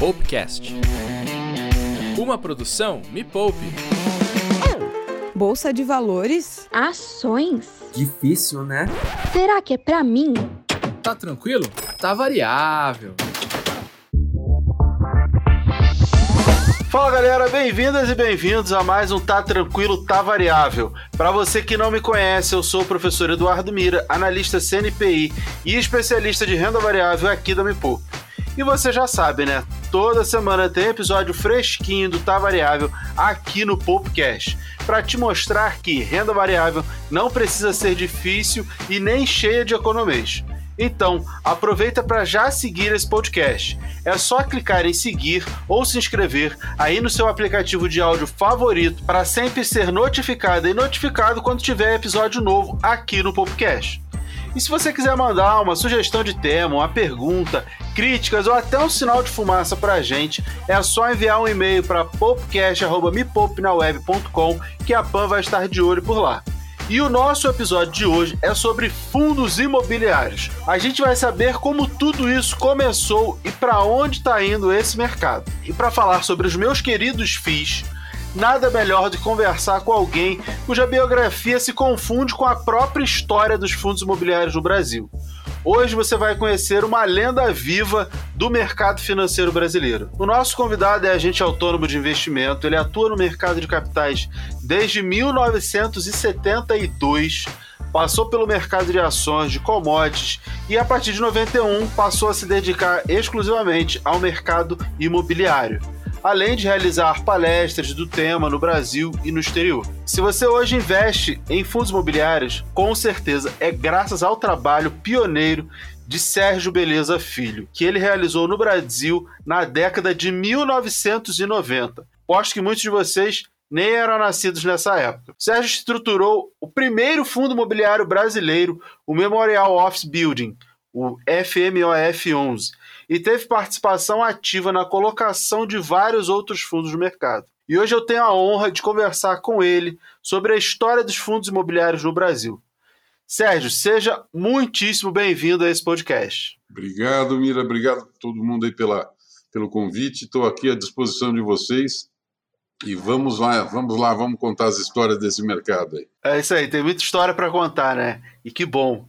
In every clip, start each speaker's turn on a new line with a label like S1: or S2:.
S1: Popcast. Uma produção Me Poupe.
S2: Bolsa de valores?
S3: Ações?
S4: Difícil, né?
S3: Será que é pra mim?
S1: Tá tranquilo? Tá variável.
S5: Fala galera, bem-vindas e bem-vindos a mais um Tá Tranquilo, Tá Variável. Para você que não me conhece, eu sou o professor Eduardo Mira, analista CNPI e especialista de renda variável aqui da Mipo. E você já sabe, né? Toda semana tem episódio fresquinho do Tá Variável aqui no Popcast, para te mostrar que renda variável não precisa ser difícil e nem cheia de economês. Então, aproveita para já seguir esse podcast. É só clicar em seguir ou se inscrever aí no seu aplicativo de áudio favorito para sempre ser notificado e notificado quando tiver episódio novo aqui no podcast. E se você quiser mandar uma sugestão de tema, uma pergunta, críticas ou até um sinal de fumaça para a gente, é só enviar um e-mail para popcast.mepopnaweb.com que a PAN vai estar de olho por lá. E o nosso episódio de hoje é sobre fundos imobiliários. A gente vai saber como tudo isso começou e para onde está indo esse mercado. E para falar sobre os meus queridos FIIs, nada melhor que conversar com alguém cuja biografia se confunde com a própria história dos fundos imobiliários no Brasil. Hoje você vai conhecer uma lenda viva do mercado financeiro brasileiro. O nosso convidado é agente autônomo de investimento, ele atua no mercado de capitais desde 1972 passou pelo mercado de ações, de commodities e a partir de 91 passou a se dedicar exclusivamente ao mercado imobiliário além de realizar palestras do tema no Brasil e no exterior. Se você hoje investe em fundos imobiliários, com certeza é graças ao trabalho pioneiro de Sérgio Beleza Filho, que ele realizou no Brasil na década de 1990. Posto que muitos de vocês nem eram nascidos nessa época. Sérgio estruturou o primeiro fundo imobiliário brasileiro, o Memorial Office Building, o FMOF11, e teve participação ativa na colocação de vários outros fundos no mercado. E hoje eu tenho a honra de conversar com ele sobre a história dos fundos imobiliários no Brasil. Sérgio, seja muitíssimo bem-vindo a esse podcast.
S6: Obrigado, Mira. Obrigado a todo mundo aí pela, pelo convite. Estou aqui à disposição de vocês. E vamos lá, vamos lá, vamos contar as histórias desse mercado aí.
S5: É isso aí, tem muita história para contar, né? E que bom.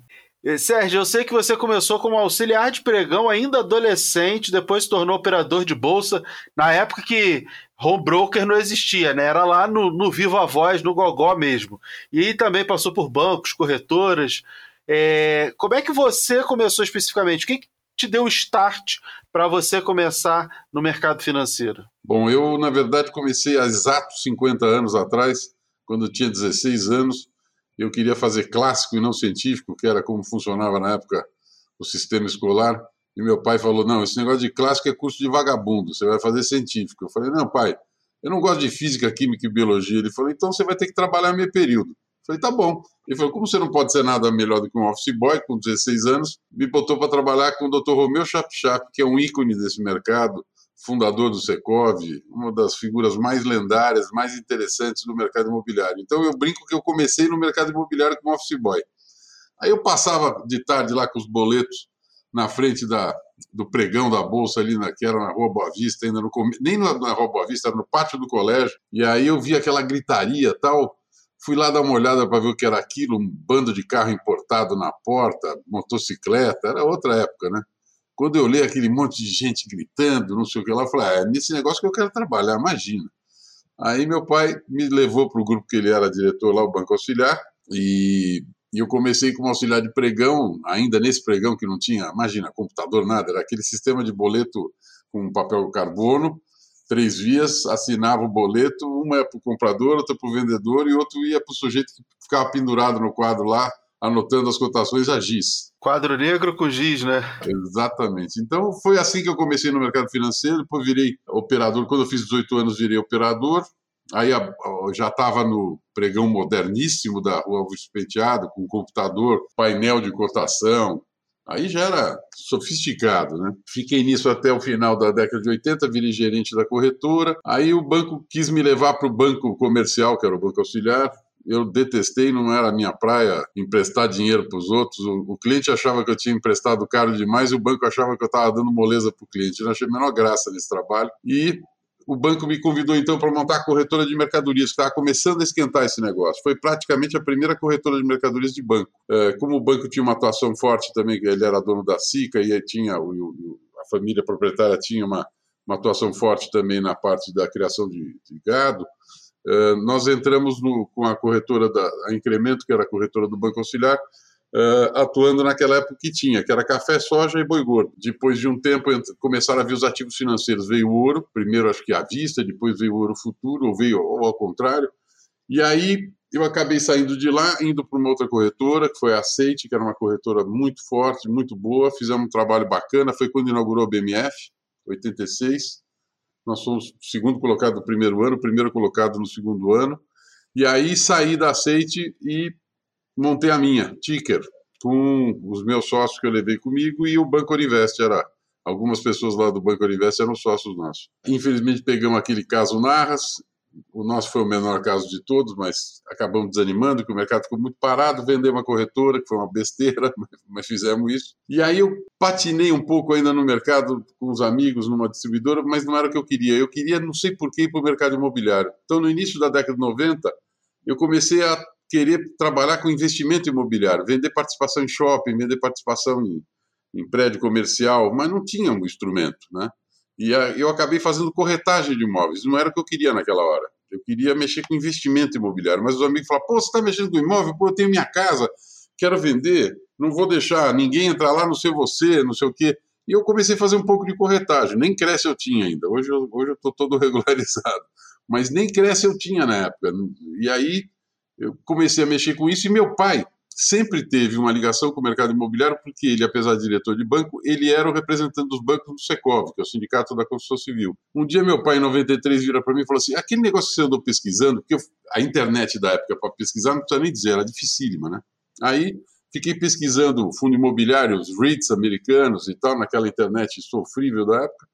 S5: Sérgio, eu sei que você começou como auxiliar de pregão ainda adolescente, depois se tornou operador de bolsa, na época que home broker não existia, né? Era lá no, no Viva Voz, no Gogó mesmo. E também passou por bancos, corretoras. É, como é que você começou especificamente? O que, te deu o start para você começar no mercado financeiro?
S6: Bom, eu, na verdade, comecei há exatos 50 anos atrás, quando tinha 16 anos eu queria fazer clássico e não científico, que era como funcionava na época o sistema escolar. E meu pai falou: Não, esse negócio de clássico é curso de vagabundo, você vai fazer científico. Eu falei: Não, pai, eu não gosto de física, química e biologia. Ele falou: Então você vai ter que trabalhar meio período. Eu falei: Tá bom. Ele falou: Como você não pode ser nada melhor do que um office boy com 16 anos, me botou para trabalhar com o Dr. Romeu Chap-Chap, que é um ícone desse mercado, fundador do Secov, uma das figuras mais lendárias, mais interessantes do mercado imobiliário. Então eu brinco que eu comecei no mercado imobiliário como office boy. Aí eu passava de tarde lá com os boletos na frente da, do pregão da bolsa ali, na, que era na Rua Boa Vista, ainda no nem na, na Rua Boa Vista, era no pátio do colégio. E aí eu vi aquela gritaria tal. Fui lá dar uma olhada para ver o que era aquilo, um bando de carro importado na porta, motocicleta, era outra época, né? Quando eu li aquele monte de gente gritando, não sei o que lá, eu falei, ah, é nesse negócio que eu quero trabalhar, imagina. Aí meu pai me levou para o grupo que ele era diretor lá, o Banco Auxiliar, e, eu comecei como auxiliar de pregão, ainda nesse pregão que não tinha, imagina, computador, nada, era aquele sistema de boleto com papel carbono, três vias, assinava o boleto, uma é para o comprador, outra para o vendedor e outro ia para o sujeito que ficava pendurado no quadro lá, anotando as cotações a GIS.
S5: Quadro negro com giz, né?
S6: Exatamente. Então foi assim que eu comecei no mercado financeiro, depois virei operador. Quando eu fiz 18 anos, virei operador. Aí já estava no pregão moderníssimo da Rua Augusto Penteado, com computador, painel de cotação. Aí já era sofisticado, né? Fiquei nisso até o final da década de 80, virei gerente da corretora. Aí o banco quis me levar para o banco comercial, que era o banco auxiliar, eu detestei, não era a minha praia emprestar dinheiro para os outros. O, o, cliente achava que eu tinha emprestado caro demais e o banco achava que eu estava dando moleza para o cliente. Eu não achei a menor graça nesse trabalho. E o banco me convidou então para montar a corretora de mercadorias, que estava começando a esquentar esse negócio. Foi praticamente a primeira corretora de mercadorias de banco. É, como o banco tinha uma atuação forte também, ele era dono da SICA e tinha o, o, a família proprietária tinha uma, uma atuação forte também na parte da criação de, de gado. É, nós entramos no, com a corretora da a Incremento, que era a corretora do Banco Auxiliar, uh, atuando naquela época que tinha, que era café, soja e boi gordo. Depois de um tempo começaram a vir os ativos financeiros, veio o ouro, primeiro acho que à vista, depois veio o ouro futuro, ou veio ou ao contrário. E aí eu acabei saindo de lá, indo para uma outra corretora, que foi a Aceite, que era uma corretora muito forte, muito boa, fizemos um trabalho bacana, foi quando inaugurou a BMF, 86. Nós fomos o segundo colocado no primeiro ano, o primeiro colocado no segundo ano. E aí saí da Aceite e montei a minha, Ticker, com os meus sócios que eu levei comigo e o Banco Univest era algumas pessoas lá do Banco Univest eram sócios nossos. Infelizmente pegamos aquele caso Narras, o nosso foi o menor caso de todos, mas acabamos desanimando, porque o mercado ficou muito parado, vendemos uma corretora, que foi uma besteira, mas fizemos isso. E aí eu patinei um pouco ainda no mercado com os amigos, numa distribuidora, mas não era o que eu queria. Eu queria, não sei porquê, ir para o mercado imobiliário. Então, no início da década de 90, eu comecei a querer trabalhar com investimento imobiliário, vender participação em shopping, vender participação em, em prédio comercial, mas não tinha um instrumento, né? E eu acabei fazendo corretagem de imóveis, não era o que eu queria naquela hora. Eu queria mexer com investimento imobiliário, mas os amigos falaram: pô, você está mexendo com imóvel? Pô, eu tenho minha casa, quero vender, não vou deixar ninguém entrar lá, não sei você, não sei o quê. E eu comecei a fazer um pouco de corretagem, nem cresce eu tinha ainda, hoje eu estou todo regularizado, mas nem cresce eu tinha na época. E aí eu comecei a mexer com isso e meu pai sempre teve uma ligação com o mercado imobiliário, porque ele, apesar de diretor de banco, ele era o representante dos bancos do Secov, que é o Sindicato da Construção Civil. Um dia meu pai, em 93, vira para mim e falou assim, aquele negócio que você andou pesquisando, porque eu, a internet da época para pesquisar, não precisa nem dizer, era dificílima, né? Aí fiquei pesquisando fundo imobiliário, os REITs americanos e tal, naquela internet sofrível da época,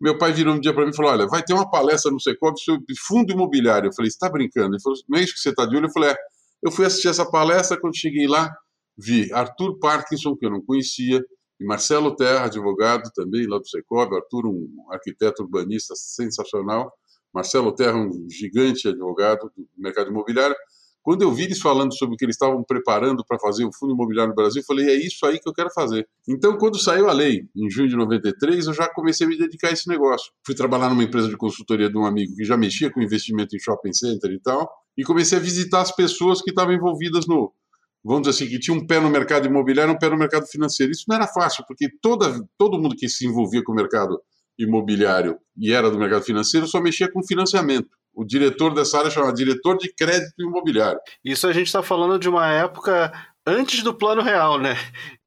S6: meu pai virou um dia para mim e falou: Olha, vai ter uma palestra no Secov sobre fundo imobiliário. Eu falei: Você está brincando? Ele falou: Não é isso que você está de olho? Eu falei: É. Eu fui assistir essa palestra. Quando cheguei lá, vi Arthur Parkinson, que eu não conhecia, e Marcelo Terra, advogado também lá do Secov. Arthur, um arquiteto urbanista sensacional. Marcelo Terra, um gigante advogado do mercado imobiliário. Quando eu vi eles falando sobre o que eles estavam preparando para fazer o fundo imobiliário no Brasil, eu falei, é isso aí que eu quero fazer. Então, quando saiu a lei, em junho de 93, eu já comecei a me dedicar a esse negócio. Fui trabalhar numa empresa de consultoria de um amigo que já mexia com investimento em shopping center e tal, e comecei a visitar as pessoas que estavam envolvidas no, vamos dizer assim, que tinha um pé no mercado imobiliário e um pé no mercado financeiro. Isso não era fácil, porque toda, todo mundo que se envolvia com o mercado imobiliário e era do mercado financeiro só mexia com financiamento o diretor dessa área chama diretor de crédito imobiliário.
S5: Isso a gente está falando de uma época antes do plano real, né?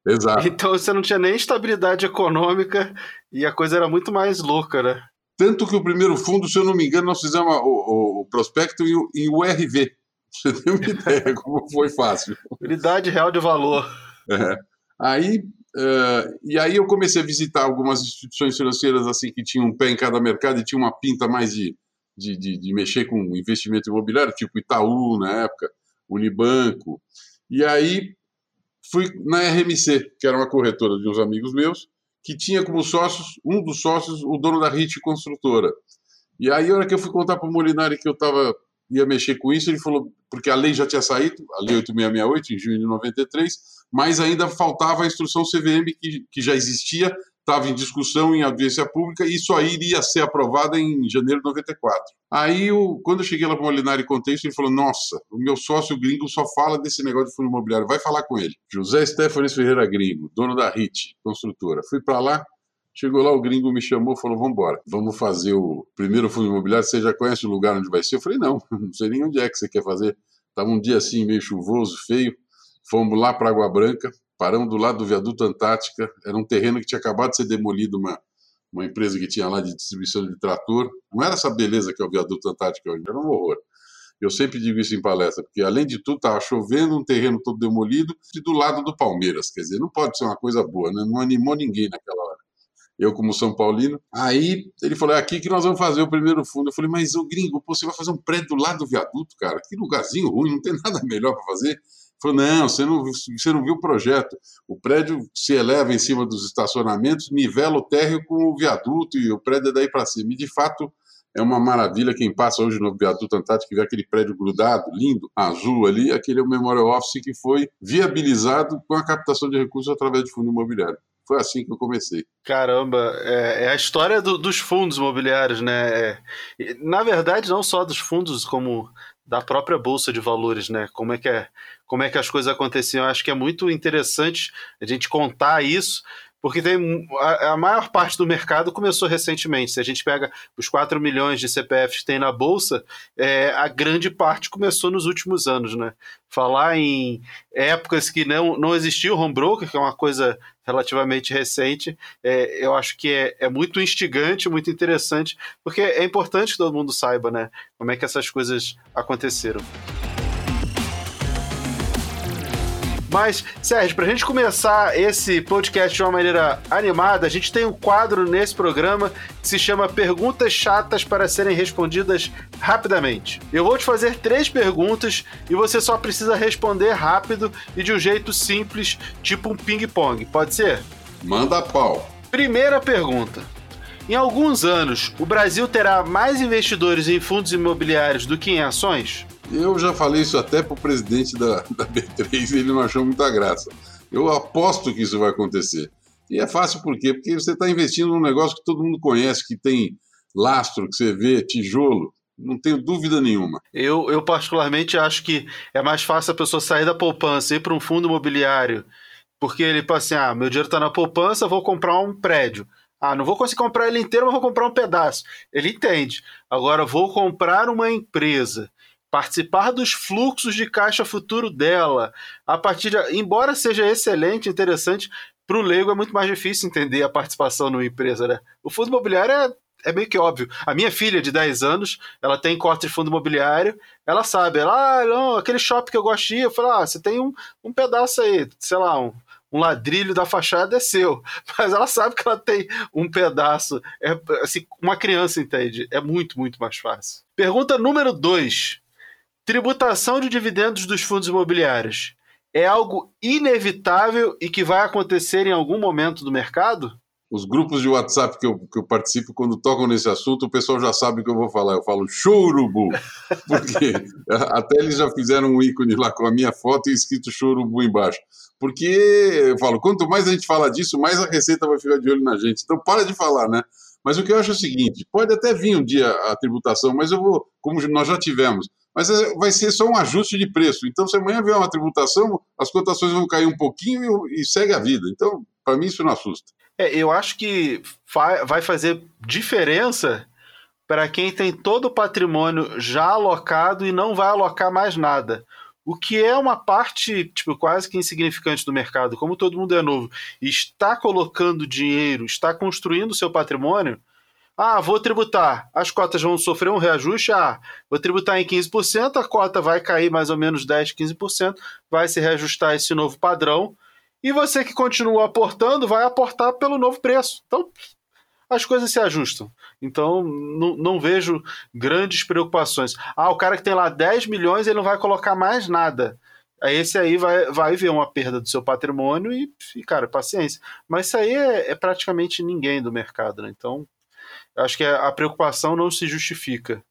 S6: Exato.
S5: Então você não tinha nem estabilidade econômica e a coisa era muito mais louca, né?
S6: Tanto que o primeiro fundo, se eu não me engano, nós fizemos o, o, o prospecto em, em URV. Você tem uma ideia como foi fácil.
S5: Unidade real de valor.
S6: É. Aí, uh, e aí eu comecei a visitar algumas instituições financeiras assim que tinham um pé em cada mercado e tinha uma pinta mais de de, de, de, mexer com investimento imobiliário, tipo Itaú na época, Unibanco. E aí fui na RMC, que era uma corretora de uns amigos meus, que tinha como sócios, um dos sócios, o dono da RIT Construtora. E aí, a hora que eu fui contar para o Molinari que eu tava, ia mexer com isso, ele falou, porque a lei já tinha saído, a lei 8668, em junho de 93, mas ainda faltava a instrução CVM que, que já existia, estava em discussão em audiência pública e aí iria ser aprovada em janeiro de 94. Aí, eu, quando eu cheguei lá para o Molinari e contei isso, ele falou: Nossa, o meu sócio gringo só fala desse negócio de fundo imobiliário, vai falar com ele. José Stefanes Ferreira Gringo, dono da RIT, construtora. Fui para lá, chegou lá, o gringo me chamou falou: Vamos embora, vamos fazer o primeiro fundo imobiliário. Você já conhece o lugar onde vai ser? Eu falei: Não, não sei nem onde é que você quer fazer. Estava um dia assim, meio chuvoso, feio. Fomos lá para Água Branca, paramos do lado do viaduto Antártica, era um terreno que tinha acabado de ser demolido, uma, uma empresa que tinha lá de distribuição de trator. Não era essa beleza que é o viaduto Antártica hoje, era um horror. Eu sempre digo isso em palestra, porque além de tudo estava chovendo, um terreno todo demolido e do lado do Palmeiras. Quer dizer, não pode ser uma coisa boa, né? não animou ninguém naquela hora. eu como São Paulino. Aí ele falou: é aqui que nós vamos fazer o primeiro fundo. Eu falei: mas o gringo, pô, você vai fazer um prédio do lado do viaduto, cara? Que lugarzinho ruim, não tem nada melhor para fazer. Falou: não, você não, você não viu o projeto. O prédio se eleva em cima dos estacionamentos, nivela o térreo com o viaduto e o prédio é daí para cima. E de fato é uma maravilha. Quem passa hoje no viaduto Antártico e vê aquele prédio grudado, lindo, azul ali, aquele é o Memorial Office que foi viabilizado com a captação de recursos através de fundo imobiliário. Foi assim que eu comecei.
S5: Caramba, é, é a história do, dos fundos imobiliários, né? É, na verdade, não só dos fundos, como da própria bolsa de valores, né? Como é que é, como é que as coisas aconteciam? Eu acho que é muito interessante a gente contar isso, porque tem a, a, maior parte do mercado começou recentemente. Se a gente pega os 4 milhões de CPFs que tem na Bolsa, é, a grande parte começou nos últimos anos. Né? Falar em épocas que não, não existia o home broker, que é uma coisa relativamente recente, é, eu acho que é, é muito instigante, muito interessante, porque é importante que todo mundo saiba né, como é que essas coisas aconteceram. Mas, Sérgio, para a gente começar esse podcast de uma maneira animada, a gente tem um quadro nesse programa que se chama Perguntas Chatas para serem respondidas rapidamente. Eu vou te fazer três perguntas e você só precisa responder rápido e de um jeito simples, tipo um ping-pong. Pode ser?
S6: Manda pau.
S5: Primeira pergunta. Em alguns anos, o Brasil terá mais investidores em fundos imobiliários do que em ações?
S6: Eu já falei isso até para o presidente da, da B3 e ele não achou muita graça. Eu aposto que isso vai acontecer. E é fácil por quê? Porque você está investindo num negócio que todo mundo conhece, que tem lastro, que você vê, tijolo. Não tenho dúvida nenhuma.
S5: Eu, eu particularmente acho que é mais fácil a pessoa sair da poupança e ir para um fundo imobiliário, porque ele fala assim: ah, meu dinheiro está na poupança, vou comprar um prédio. Ah, não vou conseguir comprar ele inteiro, mas vou comprar um pedaço. Ele entende. Agora, vou comprar uma empresa participar dos fluxos de caixa futuro dela. A partir de, embora seja excelente, interessante, para o leigo é muito mais difícil entender a participação numa empresa, né? O fundo imobiliário é, é meio que óbvio. A minha filha de 10 anos, ela tem corte de fundo imobiliário, ela sabe, ela, ah, não, aquele shopping que eu gosto de ir, eu falo, ah, você tem um, um pedaço aí, sei lá, um, um ladrilho da fachada é seu, mas ela sabe que ela tem um pedaço. É, assim, uma criança entende. É muito, muito mais fácil. Pergunta número 2. Tributação de dividendos dos fundos imobiliários é algo inevitável e que vai acontecer em algum momento do mercado?
S6: Os grupos de WhatsApp que eu, que eu participo, quando tocam nesse assunto, o pessoal já sabe o que eu vou falar. Eu falo chorubu, porque até eles já fizeram um ícone lá com a minha foto e escrito chorubu embaixo. Porque eu falo, quanto mais a gente fala disso, mais a Receita vai ficar de olho na gente. Então para de falar, né? Mas o que eu acho é o seguinte: pode até vir um dia a tributação, mas eu vou, como nós já tivemos, mas é, vai ser só um ajuste de preço. Então, se amanhã vier uma tributação, as cotações vão cair um pouquinho e, segue a vida. Então, para mim, isso não assusta.
S5: É, eu acho que vai fazer diferença para quem tem todo o patrimônio já alocado e não vai alocar mais nada. O que é uma parte tipo, quase que insignificante do mercado, como todo mundo é novo, está colocando dinheiro, está construindo seu patrimônio, ah, vou tributar. As cotas vão sofrer um reajuste. Ah, vou tributar em 15%, a cota vai cair mais ou menos 10, 15%, vai se reajustar esse novo padrão. E você que continua aportando vai aportar pelo novo preço. Então, as coisas se ajustam. Então, não, não vejo grandes preocupações. Ah, o cara que tem lá 10 milhões, ele não vai colocar mais nada. Esse aí vai, vai ver uma perda do seu patrimônio e, cara, paciência. Mas isso aí é, é praticamente ninguém do mercado, né? Então, Acho que a preocupação não se justifica.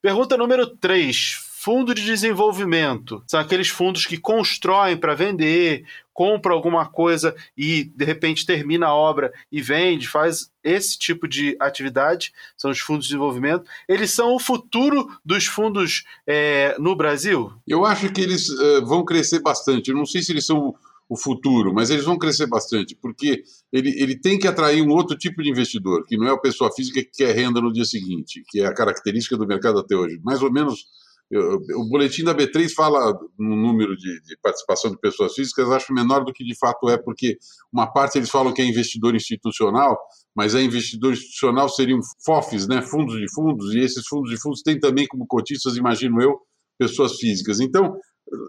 S5: Pergunta número 3. Fundo de desenvolvimento. São aqueles fundos que constroem para vender, compra alguma coisa e de repente termina a obra e vende, faz esse tipo de atividade. São os fundos de desenvolvimento. Eles são o futuro dos fundos é, no Brasil?
S6: Eu acho que eles uh, vão crescer bastante. Eu não sei se eles são o futuro, mas eles vão crescer bastante, porque ele, ele tem que atrair um outro tipo de investidor, que não é a pessoa física que quer renda no dia seguinte, que é a característica do mercado até hoje. Mais ou menos, eu, o boletim da B3 fala no número de, de, participação de pessoas físicas, acho menor do que de fato é, porque uma parte eles falam que é investidor institucional, mas é investidor institucional seriam FOFs, né, fundos de fundos, e esses fundos de fundos têm também como cotistas, imagino eu, pessoas físicas. Então,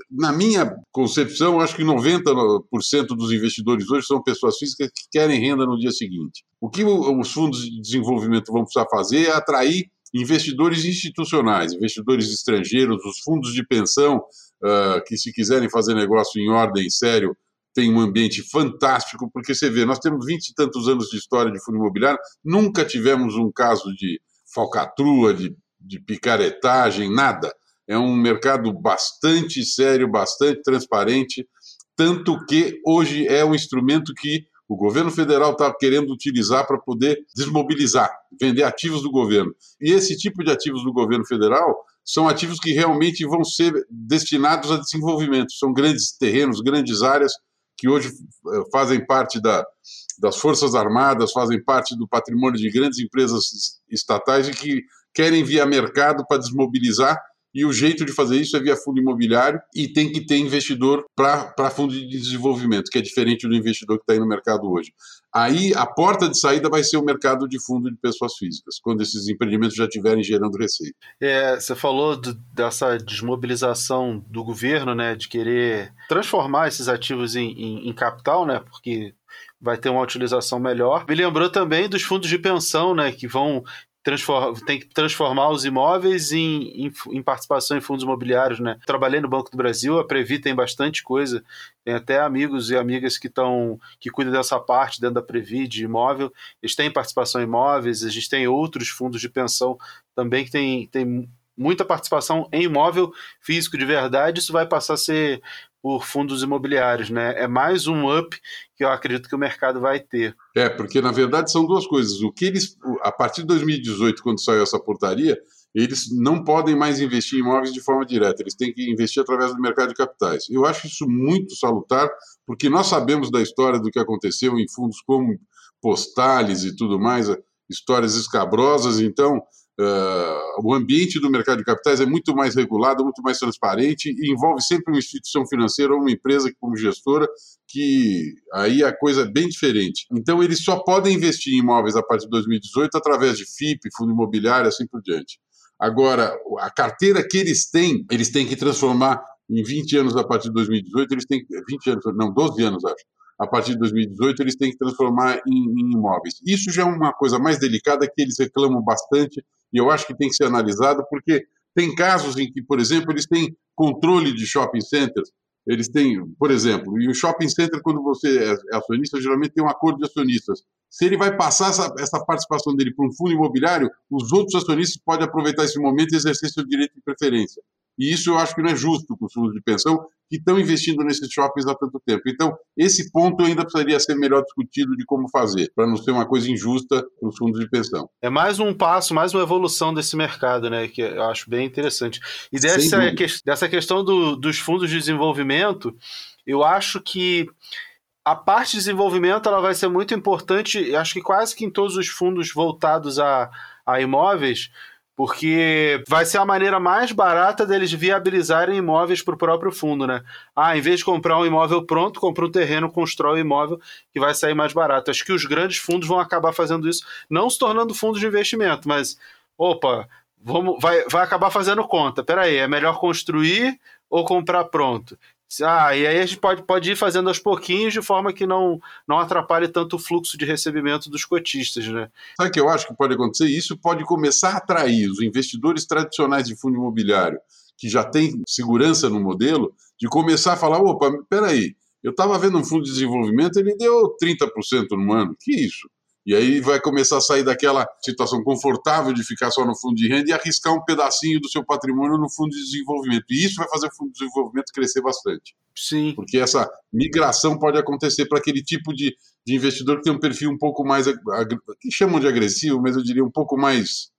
S6: na minha concepção, acho que 90% dos investidores hoje são pessoas físicas que querem renda no dia seguinte. O que os fundos de desenvolvimento vão precisar fazer é atrair investidores institucionais, investidores estrangeiros, os fundos de pensão, uh, que se quiserem fazer negócio em ordem sério, tem um ambiente fantástico, porque você vê, nós temos vinte e tantos anos de história de fundo imobiliário, nunca tivemos um caso de falcatrua, de, de picaretagem, nada. É um mercado bastante sério, bastante transparente, tanto que hoje é um instrumento que o governo federal está querendo utilizar para poder desmobilizar, vender ativos do governo. E esse tipo de ativos do governo federal são ativos que realmente vão ser destinados a desenvolvimento. São grandes terrenos, grandes áreas que hoje eh, fazem parte da, das Forças Armadas, fazem parte do patrimônio de grandes empresas estatais e que querem via mercado para desmobilizar e o jeito de fazer isso é via fundo imobiliário e tem que ter investidor para fundo de desenvolvimento, que é diferente do investidor que está aí no mercado hoje. Aí a porta de saída vai ser o mercado de fundo de pessoas físicas, quando esses empreendimentos já estiverem gerando receita.
S5: É, você falou do, dessa desmobilização do governo, né, de querer transformar esses ativos em, em, em capital, né, porque vai ter uma utilização melhor. Me lembrou também dos fundos de pensão, né, que vão tem que transformar os imóveis em, em, em, participação em fundos imobiliários, né? Trabalhei no Banco do Brasil, a Previ tem bastante coisa, tem até amigos e amigas que estão que cuidam dessa parte dentro da Previ de imóvel, eles têm participação em imóveis, a gente tem outros fundos de pensão também que tem, tem muita participação em imóvel físico de verdade, isso vai passar a ser por fundos imobiliários, né? É mais um up que eu acredito que o mercado vai ter.
S6: É, porque na verdade são duas coisas. O que eles, a partir de 2018, quando saiu essa portaria, eles não podem mais investir em imóveis de forma direta, eles têm que investir através do mercado de capitais. Eu acho isso muito salutar, porque nós sabemos da história do que aconteceu em fundos como Postales e tudo mais, histórias escabrosas, então Uh, o ambiente do mercado de capitais é muito mais regulado, muito mais transparente e envolve sempre uma instituição financeira ou uma empresa como gestora, que aí a coisa é bem diferente. Então, eles só podem investir em imóveis a partir de 2018 através de FIP, fundo imobiliário, assim por diante. Agora, a carteira que eles têm, eles têm que transformar em 20 anos a partir de 2018, eles têm 20 anos, não, 12 anos, acho a partir de 2018, eles têm que transformar em, em, imóveis. Isso já é uma coisa mais delicada que eles reclamam bastante e eu acho que tem que ser analisado, porque tem casos em que, por exemplo, eles têm controle de shopping centers, eles têm, por exemplo, e o shopping center, quando você é, é acionista, geralmente tem um acordo de acionistas. Se ele vai passar essa, essa participação dele para um fundo imobiliário, os outros acionistas podem aproveitar esse momento e exercer seu direito de preferência. E isso eu acho que não é justo com os fundos de pensão que estão investindo nesses shoppings há tanto tempo. Então, esse ponto ainda precisaria ser melhor discutido de como fazer, para não ser uma coisa injusta para os fundos de pensão.
S5: É mais um passo, mais uma evolução desse mercado, né? Que eu acho bem interessante. E dessa, que, dessa questão do, dos fundos de desenvolvimento, eu acho que a parte de desenvolvimento ela vai ser muito importante, acho que quase que em todos os fundos voltados a, a imóveis, porque vai ser a maneira mais barata deles viabilizarem imóveis para o próprio fundo, né? Ah, em vez de comprar um imóvel pronto, compra um terreno, constrói um imóvel que vai sair mais barato. Acho que os grandes fundos vão acabar fazendo isso, não se tornando fundos de investimento, mas opa, vamos, vai, vai acabar fazendo conta. Peraí, é melhor construir ou comprar pronto? Ah, e aí a gente pode, pode ir fazendo aos pouquinhos de forma que não, não atrapalhe tanto o fluxo de recebimento dos cotistas, né?
S6: Sabe o que eu acho que pode acontecer? Isso pode começar a atrair os investidores tradicionais de fundo imobiliário, que já têm segurança no modelo, de começar a falar, opa, peraí, eu estava vendo um fundo de desenvolvimento, ele deu 30% no ano, que isso? E aí vai começar a sair daquela situação confortável de ficar só no fundo de renda e arriscar um pedacinho do seu patrimônio no fundo de desenvolvimento. E isso vai fazer o fundo de desenvolvimento crescer bastante.
S5: Sim.
S6: Porque essa migração pode acontecer para aquele tipo de, de investidor que tem um perfil um pouco mais, que chamam de agressivo, mas eu diria um pouco mais,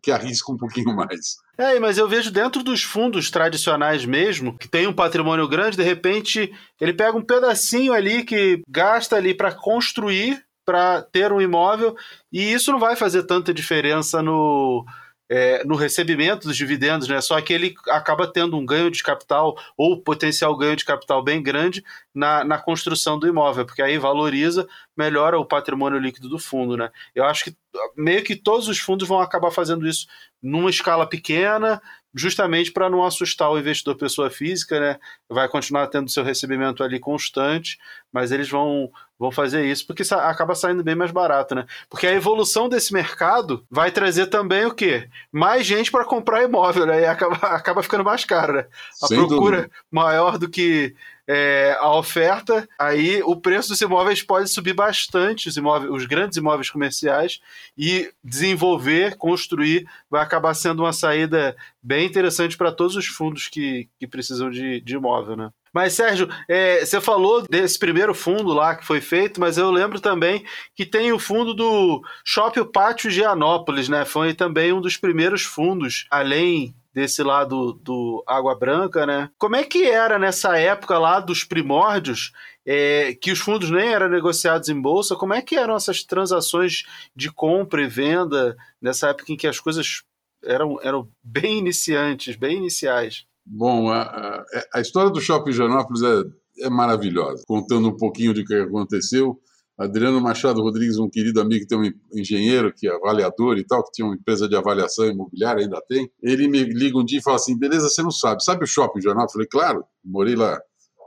S6: que arrisca um pouquinho mais.
S5: É, mas eu vejo dentro dos fundos tradicionais mesmo, que tem um patrimônio grande, de repente ele pega um pedacinho ali que gasta ali para construir para ter um imóvel e isso não vai fazer tanta diferença no, é, no recebimento dos dividendos, né? Só que ele acaba tendo um ganho de capital ou potencial ganho de capital bem grande na, na construção do imóvel, porque aí valoriza, melhora o patrimônio líquido do fundo, né? Eu acho que meio que todos os fundos vão acabar fazendo isso numa escala pequena, justamente para não assustar o investidor pessoa física, né? Vai continuar tendo seu recebimento ali constante, mas eles vão, vão fazer isso porque acaba saindo bem mais barato, né? Porque a evolução desse mercado vai trazer também o quê? Mais gente para comprar imóvel, né? E acaba, acaba ficando mais caro, né? A Sem procura dúvida. maior do que é, a oferta, aí o preço dos imóveis pode subir bastante, os, imóveis, os grandes imóveis comerciais, e desenvolver, construir, vai acabar sendo uma saída bem interessante para todos os fundos que, que precisam de, de imóvel, né? Mas, Sérgio, é, você falou desse primeiro fundo lá que foi feito, mas eu lembro também que tem o fundo do Shopping Pátio Gianópolis, né? Foi também um dos primeiros fundos, além desse lado do Água Branca, né? Como é que era nessa época lá dos primórdios, é, que os fundos nem eram negociados em bolsa? Como é que eram essas transações de compra e venda nessa época em que as coisas eram, eram bem iniciantes, bem iniciais?
S6: Bom, a, a, a história do Shopping Janópolis é, é maravilhosa, contando um pouquinho de que aconteceu. Adriano Machado Rodrigues, um querido amigo que tem um engenheiro, que é avaliador e tal, que tinha uma empresa de avaliação imobiliária, ainda tem. Ele me liga um dia e fala assim: beleza, você não sabe, sabe o shopping jornal? Eu falei, claro, morei lá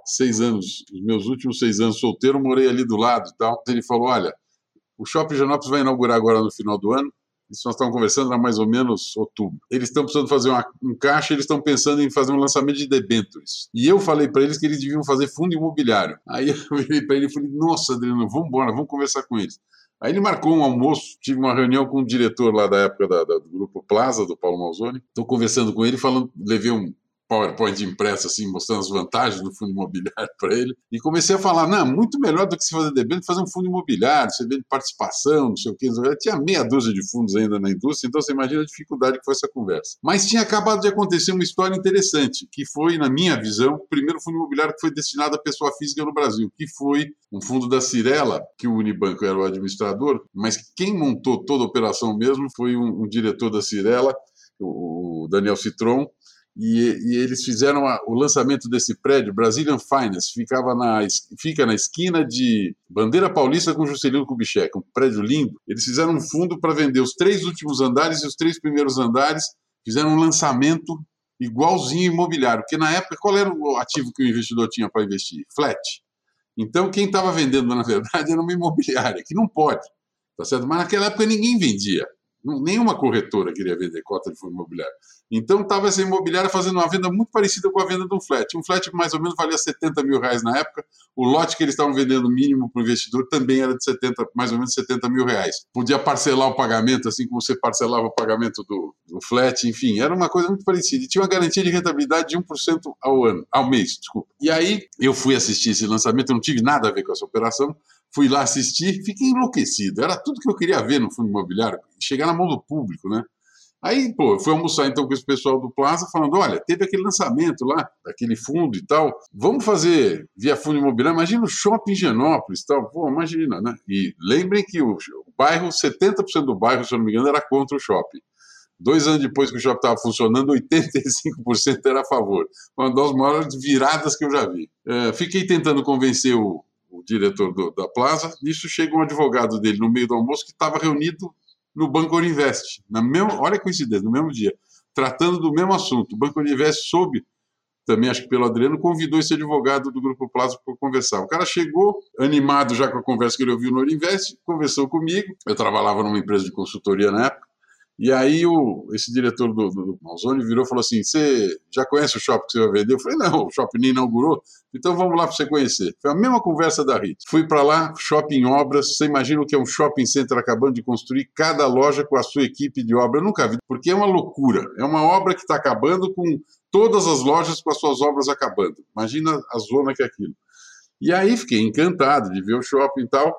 S6: seis anos, os meus últimos seis anos solteiro, morei ali do lado e tal. Ele falou: olha, o shopping Janópolis vai inaugurar agora no final do ano isso nós estamos conversando há mais ou menos outubro. Eles estão precisando fazer uma, um caixa, eles estão pensando em fazer um lançamento de debentures. E eu falei para eles que eles deviam fazer fundo imobiliário. Aí eu virei para ele e falei: Nossa, Adriano, vamos embora, vamos conversar com eles. Aí ele marcou um almoço, tive uma reunião com o diretor lá da época da, da, do Grupo Plaza, do Paulo Malzoni. Estou conversando com ele, falando, levei um, PowerPoint impresso, assim, mostrando as vantagens do fundo imobiliário para ele. E comecei a falar: não, muito melhor do que se fazer debênture, fazer um fundo imobiliário, você vende participação, não sei o quê. Tinha meia dúzia de fundos ainda na indústria, então você imagina a dificuldade que foi essa conversa. Mas tinha acabado de acontecer uma história interessante, que foi, na minha visão, o primeiro fundo imobiliário que foi destinado à pessoa física no Brasil, que foi um fundo da Cirela, que o Unibanco era o administrador, mas quem montou toda a operação mesmo foi um, um diretor da Cirela, o Daniel Citron, e, e eles fizeram a, o lançamento desse prédio, Brazilian Finance, ficava na, fica na esquina de Bandeira Paulista com Juscelino Kubitschek, um prédio lindo. Eles fizeram um fundo para vender os três últimos andares e os três primeiros andares, fizeram um lançamento igualzinho imobiliário, porque na época qual era o ativo que o investidor tinha para investir? Flat. Então quem estava vendendo na verdade era uma imobiliária, que não pode, tá certo? Mas naquela época ninguém vendia. Nenhuma corretora queria vender cota de fundo imobiliário. Então estava essa imobiliária fazendo uma venda muito parecida com a venda de um flat. Um flat mais ou menos valia 70 mil reais na época. O lote que eles estavam vendendo mínimo para o investidor também era de 70, mais ou menos 70 mil reais. Podia parcelar o pagamento, assim como você parcelava o pagamento do, do flat, enfim, era uma coisa muito parecida. E tinha uma garantia de rentabilidade de 1% ao ano, ao mês, desculpa. E aí eu fui assistir esse lançamento, eu não tive nada a ver com essa operação fui lá assistir, fiquei enlouquecido. Era tudo que eu queria ver no fundo imobiliário, chegar na mão do público, né? Aí, pô, fui almoçar então com esse pessoal do Plaza, falando: olha, teve aquele lançamento lá, daquele fundo e tal, vamos fazer via fundo imobiliário. Imagina o shopping Genópolis e tal, pô, imagina, né? E lembrem que o, o bairro, 70% do bairro, se eu não me engano, era contra o shopping. Dois anos depois que o shopping estava funcionando, 85% era a favor. Uma das maiores viradas que eu já vi. É, fiquei tentando convencer o, o diretor do, da Plaza. Nisso chega um advogado dele no meio do almoço que estava reunido no Banco Uninvest. Na mesma, olha a coincidência, no mesmo dia, tratando do mesmo assunto. O Banco Uninvest soube, também acho que pelo Adriano, convidou esse advogado do Grupo Plaza para conversar. O cara chegou, animado já com a conversa que ele ouviu no Uninvest, conversou comigo. Eu trabalhava numa empresa de consultoria na época. E aí o, esse diretor do, do, do Malzone virou e falou assim: Você já conhece o shopping que você vai vender? Eu falei: Não, o shopping nem inaugurou, então vamos lá para você conhecer. Foi a mesma conversa da RIT. Fui para lá, shopping obras. Você imagina o que é um shopping center acabando de construir, cada loja com a sua equipe de obra. Eu nunca vi, porque é uma loucura. É uma obra que está acabando com todas as lojas com as suas obras acabando. Imagina a zona que é aquilo. E aí fiquei encantado de ver o shopping e tal.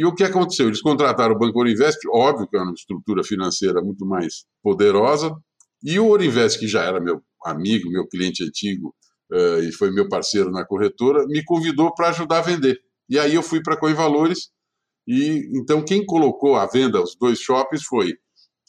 S6: E o que aconteceu? Eles contrataram o Banco Orinvest, óbvio que é uma estrutura financeira muito mais poderosa, e o Orinvest, que já era meu amigo, meu cliente antigo uh, e foi meu parceiro na corretora, me convidou para ajudar a vender. E aí eu fui para a Coin Valores, e então quem colocou à venda os dois shoppings foi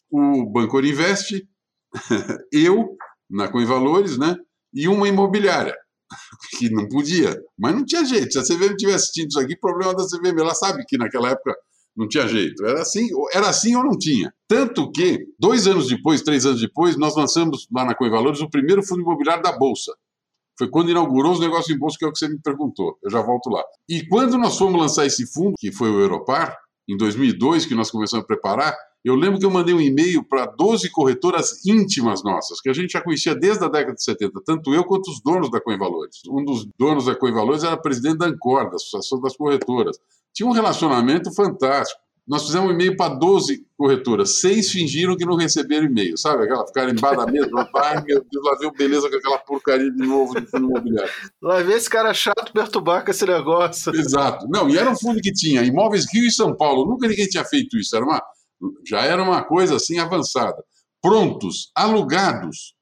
S6: o Banco Orinvest, eu na Coin Valores, né, e uma imobiliária. que não podia, mas não tinha jeito. Se a CVM estiver assistindo isso aqui, problema da CVM. Ela sabe que naquela época Não tinha jeito. Era assim, era assim ou não tinha. Tanto que, dois anos depois, três anos depois, nós lançamos lá na Coinvalores o primeiro fundo imobiliário da Bolsa. Foi quando inaugurou os negócios em bolsa, que é o que você me perguntou. Eu já volto lá. E quando nós fomos lançar esse fundo, que foi o Europar, em 2002, que nós começamos a preparar, eu lembro que eu mandei um e-mail para 12 corretoras íntimas nossas, que a gente já conhecia desde a década de 70, tanto eu quanto os donos da Coinvalores. Um dos donos da Coinvalores era presidente da Ancor, da Associação das Corretoras. Tinha um relacionamento fantástico. Nós fizemos um e-mail para 12 corretoras, seis fingiram que não receberam e-mail, sabe? Aquela ficaram embaixo da mesa, ai meu Deus, lá veio beleza com aquela porcaria de novo de fundo imobiliário.
S5: Lá vem esse cara chato perturbar com esse negócio.
S6: Exato. Não, e era um fundo que tinha imóveis Rio e São Paulo, nunca ninguém tinha feito isso, era uma já era uma coisa assim avançada. Prontos, alugados.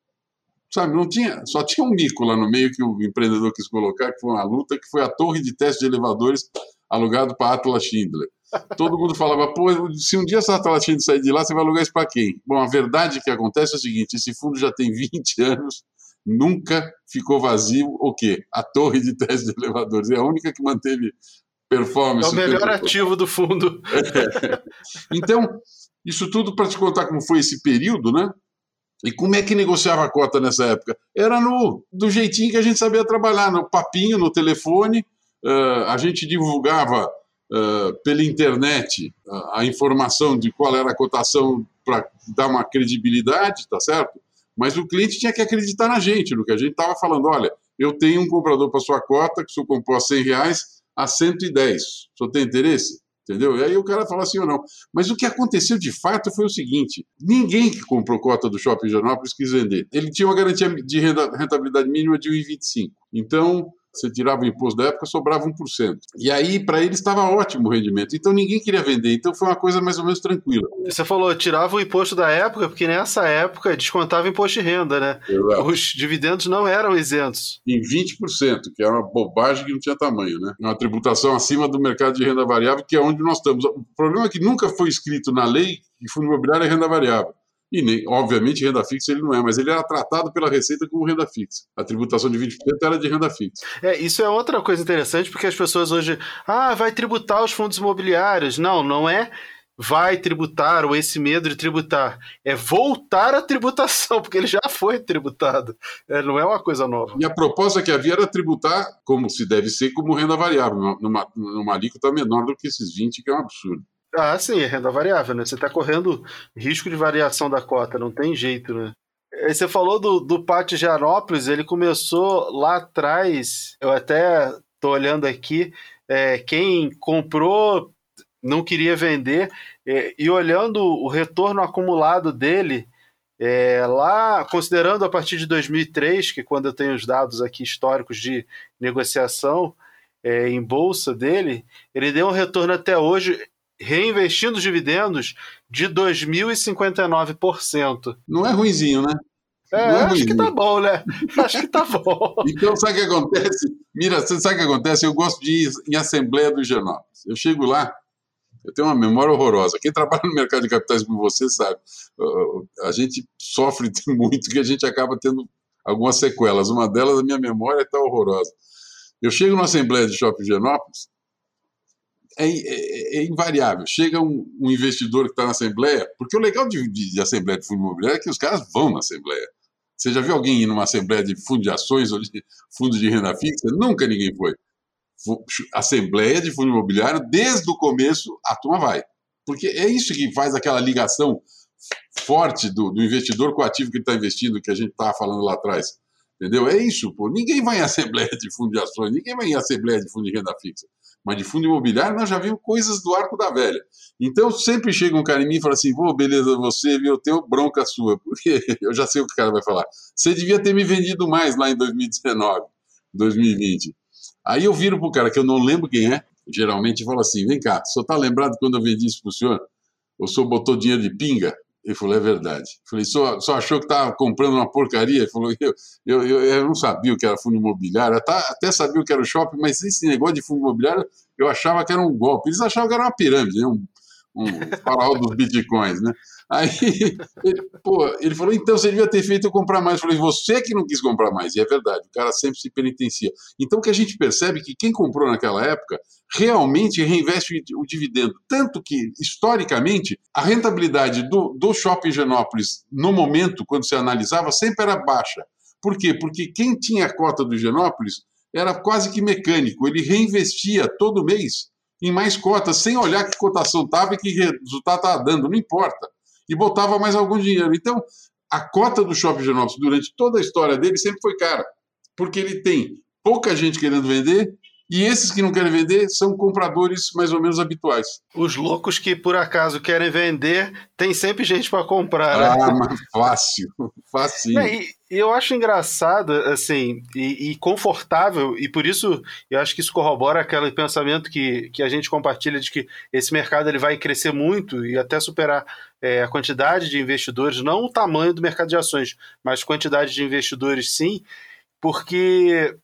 S6: Sabe, não tinha, só tinha um mico lá no meio que o empreendedor quis colocar, que foi uma luta, que foi a torre de teste de elevadores alugado para Atlas Schindler. Todo mundo falava, pô, se um dia essa Atlas Schindler sair de lá, você vai alugar isso para quem? Bom, a verdade que acontece é o seguinte, esse fundo já tem 20 anos, nunca ficou vazio o quê? A torre de teste de elevadores. É a única que manteve performance.
S5: É o melhor ativo do fundo.
S6: É. Então, isso tudo para te contar como foi esse período, né? E como é que negociava a cota nessa época? Era no do jeitinho que a gente sabia trabalhar, no papinho, no telefone. Uh, a gente divulgava uh, pela internet uh, a informação de qual era a cotação para dar uma credibilidade, tá certo? Mas o cliente tinha que acreditar na gente, no que a gente estava falando. Olha, eu tenho um comprador para sua cota, que se eu compor a 100 reais, a 110. Só tem interesse? Entendeu? E aí o cara fala assim ou não. Mas o que aconteceu de fato foi o seguinte: ninguém que comprou cota do Shopping Higienópolis quis vender. Ele tinha uma garantia de rentabilidade mínima de 1,25. Então, você tirava o imposto da época, sobrava 1%. E aí, para eles, estava ótimo o rendimento. Então, ninguém queria vender. Então, foi uma coisa mais ou menos tranquila.
S5: Você falou, tirava o imposto da época, porque nessa época descontava imposto de renda, né? Exato. Os dividendos não eram isentos.
S6: Em 20%, que é uma bobagem que não tinha tamanho, né? Uma tributação acima do mercado de renda variável, que é onde nós estamos. O problema é que nunca foi escrito na lei que fundo imobiliário é renda variável. E nem, obviamente, renda fixa ele não é, mas ele era tratado pela Receita como renda fixa. A tributação de 20% era de renda fixa.
S5: É, isso é outra coisa interessante, porque as pessoas hoje, ah, vai tributar os fundos imobiliários. Não, não é vai tributar ou esse medo de tributar. É voltar à tributação, porque ele já foi tributado. É, não é uma coisa nova.
S6: E a proposta que havia era tributar, como se deve ser, como renda variável, numa, numa alíquota menor do que esses 20, que é um absurdo.
S5: Ah, sim, é renda variável, né? Você está correndo risco de variação da cota, não tem jeito, né? Você falou do, do Pátio Gianópolis, ele começou lá atrás, eu até tô olhando aqui, é, quem comprou não queria vender, é, e olhando o retorno acumulado dele, é, lá, considerando a partir de 2003, que é quando eu tenho os dados aqui históricos de negociação é, em bolsa dele, ele deu um retorno até hoje reinvestindo os dividendos de 2.059%.
S6: Não é ruizinho, né?
S5: É, é acho que tá bom, né? Acho que tá bom.
S6: então, sabe o que acontece? Mira, você sabe o que acontece? Eu gosto de ir em Assembleia do Genópolis. Eu chego lá, eu tenho uma memória horrorosa. Quem trabalha no mercado de capitais como você sabe. A gente sofre muito que a gente acaba tendo algumas sequelas. Uma delas, a minha memória está horrorosa. Eu chego na Assembleia de Shopping Genópolis, é, é, é, invariável. Chega um, um investidor que está na Assembleia, porque o legal de, de, de, Assembleia de Fundo Imobiliário é que os caras vão na Assembleia. Você já viu alguém ir numa Assembleia de fundo de ações ou de fundo de renda fixa? Nunca ninguém foi. Assembleia de Fundo Imobiliário, desde o começo, a turma vai. Porque é isso que faz aquela ligação forte do, do investidor com o ativo que ele está investindo, que a gente estava falando lá atrás. Entendeu? É isso, pô. Ninguém vai em assembleia de fundo de ações, ninguém vai em assembleia de fundo de renda fixa. Mas de fundo imobiliário nós já vimos coisas do arco da velha. Então sempre chega um cara em mim e fala assim: pô, beleza, você, viu, eu tenho bronca sua, porque eu já sei o que o cara vai falar. Você devia ter me vendido mais lá em 2019, 2020. Aí eu viro pro cara que eu não lembro quem é, geralmente, e falo assim: vem cá, só tá lembrado quando eu vendi isso pro senhor? O senhor botou dinheiro de pinga? Ele falou, é verdade. Eu falei, só, só achou que estava comprando uma porcaria? Ele falou, eu, eu, eu, não sabia o que era fundo imobiliário, até, até sabia o que era o shopping, mas esse negócio de fundo imobiliário eu achava que era um golpe. Eles achavam que era uma pirâmide, né? um, um farol dos bitcoins, né? Aí, ele, pô, ele falou, então você devia ter feito eu comprar mais. Eu falei, você que não quis comprar mais. E é verdade, o cara sempre se penitencia. Então, que a gente percebe é que quem comprou naquela época realmente reinveste o dividendo. Tanto que, historicamente, a rentabilidade do, do Shopping Genópolis, no momento, quando se analisava, sempre era baixa. Por quê? Porque quem tinha a cota do Genópolis era quase que mecânico. Ele reinvestia todo mês em mais cotas, sem olhar que cotação estava e que resultado estava dando, não importa e botava mais algum dinheiro. Então, a cota do Shopping Genópolis durante toda a história dele sempre foi cara, porque ele tem pouca gente querendo vender e esses que não querem vender são compradores mais ou menos habituais.
S5: Os loucos que por acaso querem vender, tem sempre gente para comprar. Né?
S6: Ah, mas fácil, fácil.
S5: É, e, eu acho engraçado, assim, e, e, confortável, e por isso eu acho que isso corrobora aquele pensamento que, que a gente compartilha de que esse mercado ele vai crescer muito e até superar é, a quantidade de investidores, não o tamanho do mercado de ações, mas quantidade de investidores sim, porque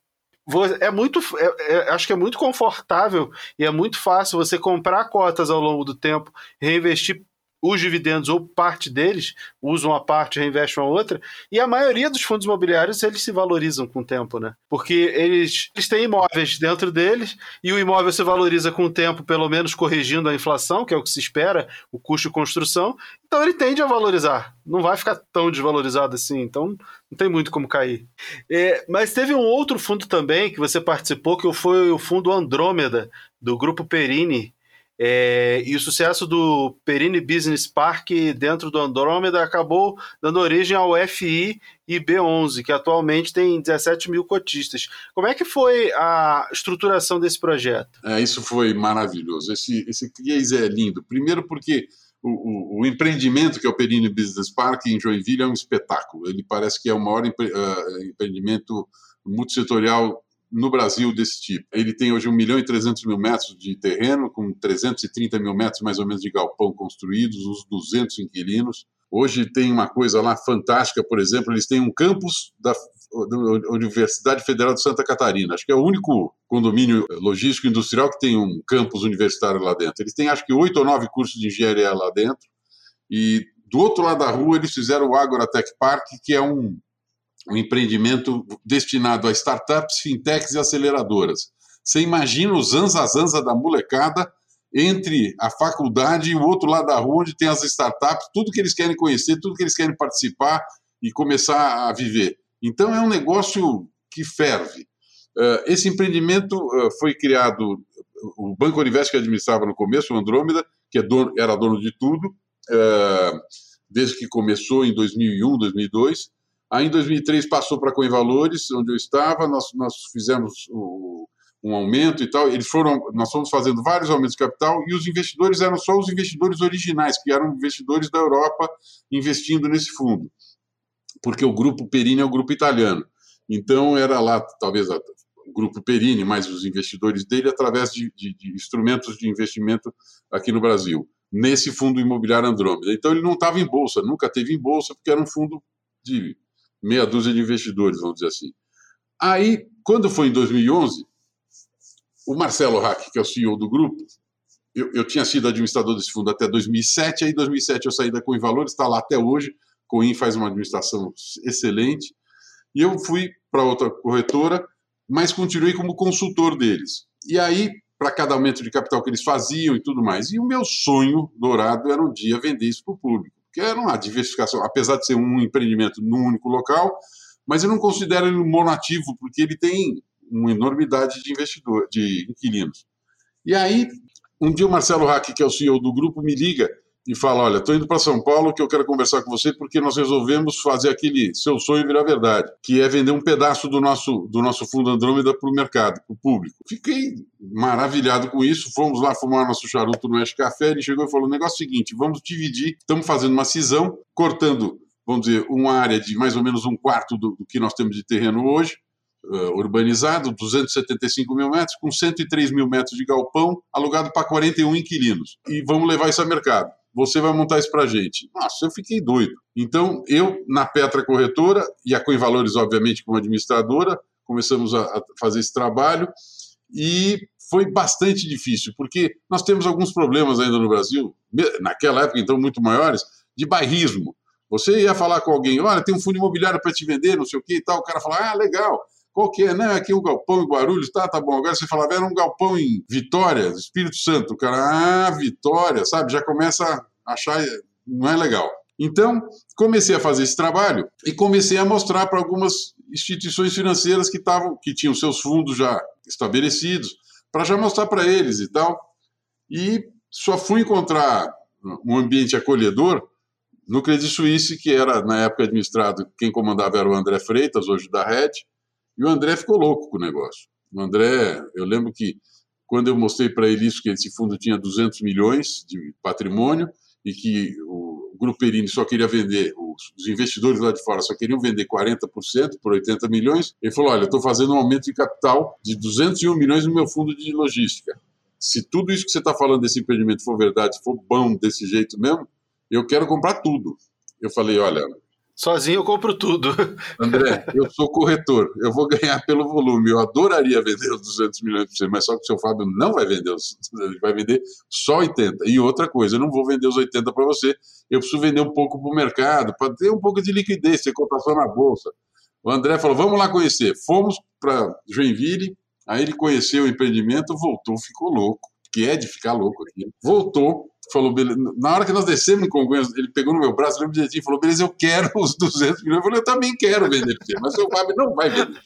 S5: é muito, é, é, acho que é muito confortável e é muito fácil você comprar cotas ao longo do tempo, reinvestir os dividendos ou parte deles, usam uma parte reinvestem a outra, e a maioria dos fundos imobiliários eles se valorizam com o tempo, né? Porque eles, eles têm imóveis dentro deles e o imóvel se valoriza com o tempo, pelo menos corrigindo a inflação, que é o que se espera, o custo de construção, então ele tende a valorizar, não vai ficar tão desvalorizado assim, então não tem muito como cair. É, mas teve um outro fundo também que você participou, que foi o fundo Andrômeda, do Grupo Perini, é, e o sucesso do Perini Business Park dentro do Andrômeda acabou dando origem ao FI e B11, que atualmente tem 17 mil cotistas. Como é que foi a estruturação desse projeto?
S6: É, isso foi maravilhoso. Esse, esse case é lindo. Primeiro porque o, o, o, empreendimento que é o Perini Business Park em Joinville é um espetáculo. Ele parece que é o maior empre, uh, empreendimento multissetorial no Brasil desse tipo. Ele tem hoje 1 milhão e 300 mil metros de terreno, com 330 mil metros mais ou menos de galpão construídos, uns 200 inquilinos. Hoje tem uma coisa lá fantástica, por exemplo, eles têm um campus da, da Universidade Federal de Santa Catarina. Acho que é o único condomínio logístico industrial que tem um campus universitário lá dentro. Eles têm, acho que, oito ou nove cursos de engenharia lá dentro. E do outro lado da rua, eles fizeram o Agorotech Park, que é um, um empreendimento destinado a startups, fintechs e aceleradoras. Você imagina o zanza-zanza da molecada entre a faculdade e o outro lado da rua, onde tem as startups, tudo que eles querem conhecer, tudo que eles querem participar e começar a viver. Então é um negócio que ferve. Eh, esse empreendimento eh, foi criado, o Banco Universo que administrava no começo, o Andrômeda, que é era dono de tudo, eh, desde que começou em 2001, 2002, Aí, em 2003, passou para Coinvalores, onde eu estava, nós, nós fizemos o, um aumento e tal. Eles foram, nós fomos fazendo vários aumentos de capital e os investidores eram só os investidores originais, que eram investidores da Europa investindo nesse fundo, porque o grupo Perini é o grupo italiano. Então, era lá, talvez, o grupo Perini, mais os investidores dele, através de, de, de instrumentos de investimento aqui no Brasil, nesse fundo imobiliário Andrômeda. Então, ele não estava em bolsa, nunca teve em bolsa, porque era um fundo de meia dúzia de investidores, vamos dizer assim. Aí, quando foi em 2011, o Marcelo Hack, que é o CEO do grupo, eu, eu tinha sido administrador desse fundo até 2007, aí em 2007 eu saí da Coin Valores, está lá até hoje, Coin faz uma administração excelente, e eu fui para outra corretora, mas continuei como consultor deles. E aí, para cada aumento de capital que eles faziam e tudo mais. E o meu sonho dourado era um dia vender isso para o público que era uma diversificação, apesar de ser um empreendimento num único local, mas eu não considero ele um monativo, porque ele tem uma enormidade de investidores, de inquilinos. E aí, um dia o Marcelo Hack, que é o CEO do grupo, me liga e fala: Olha, estou indo para São Paulo que eu quero conversar com você porque nós resolvemos fazer aquele seu sonho virar verdade, que é vender um pedaço do nosso, do nosso fundo Andrômeda para o mercado, para o público. Fiquei maravilhado com isso. Fomos lá fumar nosso charuto no Oeste Café. Ele chegou e falou: negócio é seguinte, vamos dividir, estamos fazendo uma cisão, cortando, vamos dizer, uma área de mais ou menos um quarto do, do que nós temos de terreno hoje. Uh, urbanizado, 275 mil metros, com 103 mil metros de galpão, alugado para 41 inquilinos. E vamos levar isso a mercado você vai montar isso para a gente. Nossa, eu fiquei doido. Então, eu, na Petra Corretora, e a Coinvalores, obviamente, como administradora, começamos a, fazer esse trabalho e foi bastante difícil, porque nós temos alguns problemas ainda no Brasil, naquela época, então, muito maiores, de bairrismo. Você ia falar com alguém, olha, tem um fundo imobiliário para te vender, não sei o que e tal, o cara fala, ah, legal. Qual que é? Não, aqui um galpão em Guarulhos, tá, tá bom. Agora você falava, era um galpão em Vitória, Espírito Santo. O cara, ah, Vitória, sabe? Já começa a achar, não é legal. Então, comecei a fazer esse trabalho e comecei a mostrar para algumas instituições financeiras que estavam, que tinham seus fundos já estabelecidos, para já mostrar para eles e tal. E só fui encontrar um ambiente acolhedor no Credit Suisse, que era na época administrado, quem comandava era o André Freitas, hoje da Red, e o André ficou louco com o negócio. O André, eu lembro que quando eu mostrei para ele isso, que esse fundo tinha 200 milhões de patrimônio e que o Grupo Perini só queria vender, os investidores lá de fora só queriam vender 40% por 80 milhões, ele falou, olha, estou fazendo um aumento de capital de 201 milhões no meu fundo de logística. Se tudo isso que você está falando desse empreendimento for verdade, for bom desse jeito mesmo, eu quero comprar tudo. Eu falei, olha,
S5: Sozinho eu compro tudo.
S6: André, eu sou corretor, eu vou ganhar pelo volume. Eu adoraria vender os 200 milhões para você, mas só que o seu Fábio não vai vender, os, ele vai vender só 80. E outra coisa, eu não vou vender os 80 para você, eu preciso vender um pouco para o mercado, para ter um pouco de liquidez, ter cotação na bolsa. O André falou: vamos lá conhecer. Fomos para Joinville, aí ele conheceu o empreendimento, voltou, ficou louco, que é de ficar louco aqui. Voltou, falou, beleza. Na hora que nós descemos em Congonhas, ele pegou no meu braço, lembro direitinho, falou, beleza, eu quero os 200 milhões. Eu falei, eu também quero vender mas o seu Fábio não vai vender.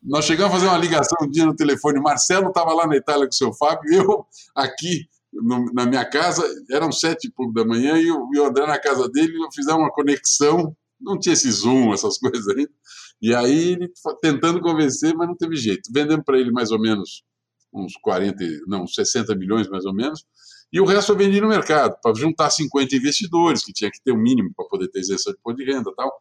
S6: nós chegamos a fazer uma ligação um dia no telefone, Marcelo estava lá na Itália com o seu Fábio, eu aqui no, na minha casa, eram sete e pouco da manhã, e o André na casa dele, eu fiz uma conexão, não tinha esse Zoom, essas coisas aí, e aí ele tentando convencer, mas não teve jeito. Vendemos para ele mais ou menos uns 40, não, 60 milhões mais ou menos, e o resto eu vendi no mercado, para juntar 50 investidores, que tinha que ter o um mínimo para poder ter isenção de de renda tal.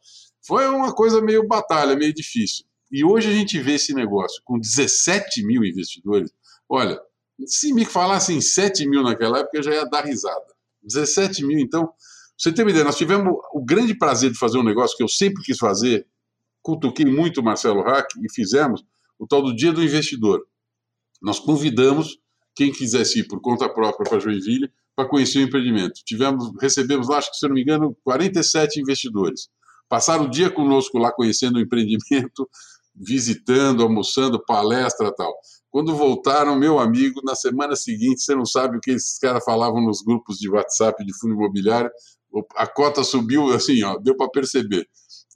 S6: Foi uma coisa meio batalha, meio difícil. E hoje a gente vê esse negócio com 17 mil investidores. Olha, se me falassem 7 mil naquela época, eu já ia dar risada. 17 mil, então, você tem uma ideia, nós tivemos o grande prazer de fazer um negócio que eu sempre quis fazer, cutuquei muito o Marcelo Hack e fizemos, o tal do Dia do Investidor. Nós convidamos quem quisesse ir por conta própria para Joinville para conhecer o empreendimento. Tivemos, recebemos lá, acho que se não me engano, 47 investidores. Passaram o dia conosco lá conhecendo o empreendimento, visitando, almoçando, palestra tal. Quando voltaram, meu amigo, na semana seguinte, você não sabe o que esses caras falavam nos grupos de WhatsApp de fundo imobiliário, a cota subiu assim, ó, deu para perceber.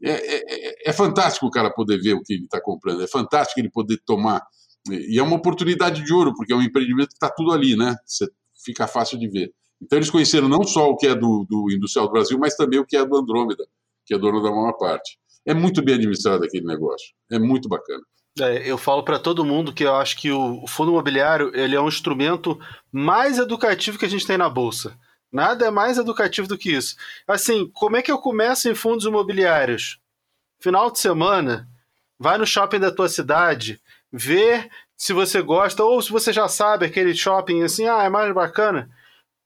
S6: É, é, é, é, fantástico o cara poder ver o que ele está comprando, é fantástico ele poder tomar e é uma oportunidade de ouro, porque é um empreendimento que está tudo ali, né? Você fica fácil de ver. Então eles conheceram não só o que é do, do Industrial do Brasil, mas também o que é do Andrômeda, que é dono da maior parte. É muito bem administrado aquele negócio. É muito bacana.
S5: É, eu falo para todo mundo que eu acho que o, fundo imobiliário ele é um instrumento mais educativo que a gente tem na bolsa. Nada é mais educativo do que isso. Assim, como é que eu começo em fundos imobiliários? Final de semana, vai no shopping da tua cidade, ver se você gosta, ou se você já sabe aquele shopping assim, ah, é mais bacana.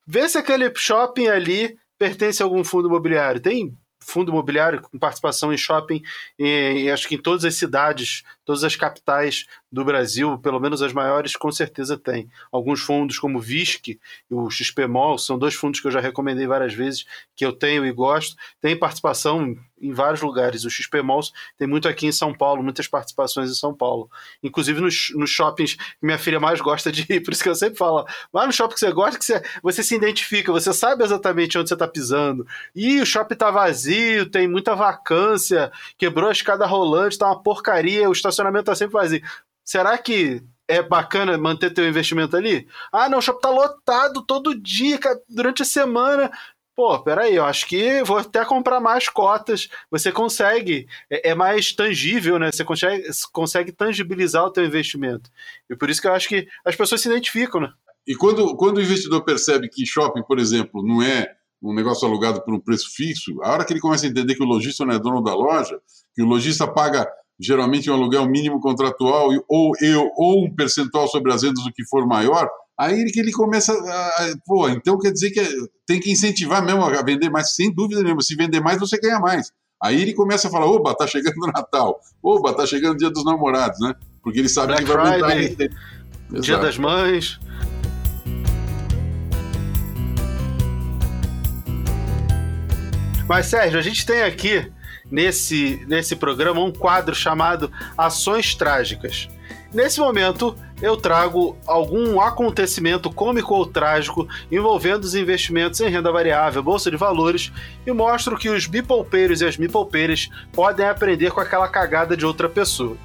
S5: Vê se aquele shopping ali pertence a algum fundo imobiliário. Tem fundo imobiliário com participação em shopping, e, acho que em todas as cidades, todas as capitais do Brasil, pelo menos as maiores, com certeza tem. Alguns fundos, como o VISC e o XPMOL, são dois fundos que eu já recomendei várias vezes, que eu tenho e gosto, tem participação em vários lugares. O XPMOL tem muito aqui em São Paulo, muitas participações em São Paulo. Inclusive nos, nos shoppings que minha filha mais gosta de ir, por isso que eu sempre falo, vai no shopping que você gosta, que você, você se identifica, você sabe exatamente onde você está pisando. E o shopping está vazio, tem muita vacância, quebrou a escada rolante, está uma porcaria, o estacionamento está sempre vazio. Será que é bacana manter teu investimento ali? Ah, não, o shopping tá lotado todo dia, durante a semana. Pô, peraí, eu acho que vou até comprar mais cotas. Você consegue, é, é mais tangível, né? Você consegue, consegue tangibilizar o teu investimento. E por isso que eu acho que as pessoas se identificam, né?
S6: E quando, quando o investidor percebe que shopping, por exemplo, não é um negócio alugado por um preço fixo, a hora que ele começa a entender que o lojista não é dono da loja, que o lojista paga geralmente um aluguel mínimo contratual ou, eu, ou um percentual sobre as vendas do que for maior, aí que ele começa a, pô, então quer dizer que tem que incentivar mesmo a vender mais, sem dúvida nenhuma, se vender mais você ganha mais. Aí ele começa a falar, oba, tá chegando o Natal, oba, tá chegando o Dia dos Namorados, né? Porque ele sabe Black que vai aumentar
S5: Dia
S6: Exato.
S5: das Mães. Mas, Sérgio, a gente tem aqui nesse, nesse programa um quadro chamado Ações Trágicas. Nesse momento, eu trago algum acontecimento cômico ou trágico envolvendo os investimentos em renda variável, bolsa de valores, e mostro que os bipolpeiros e as mipolpeiras podem aprender com aquela cagada de outra pessoa.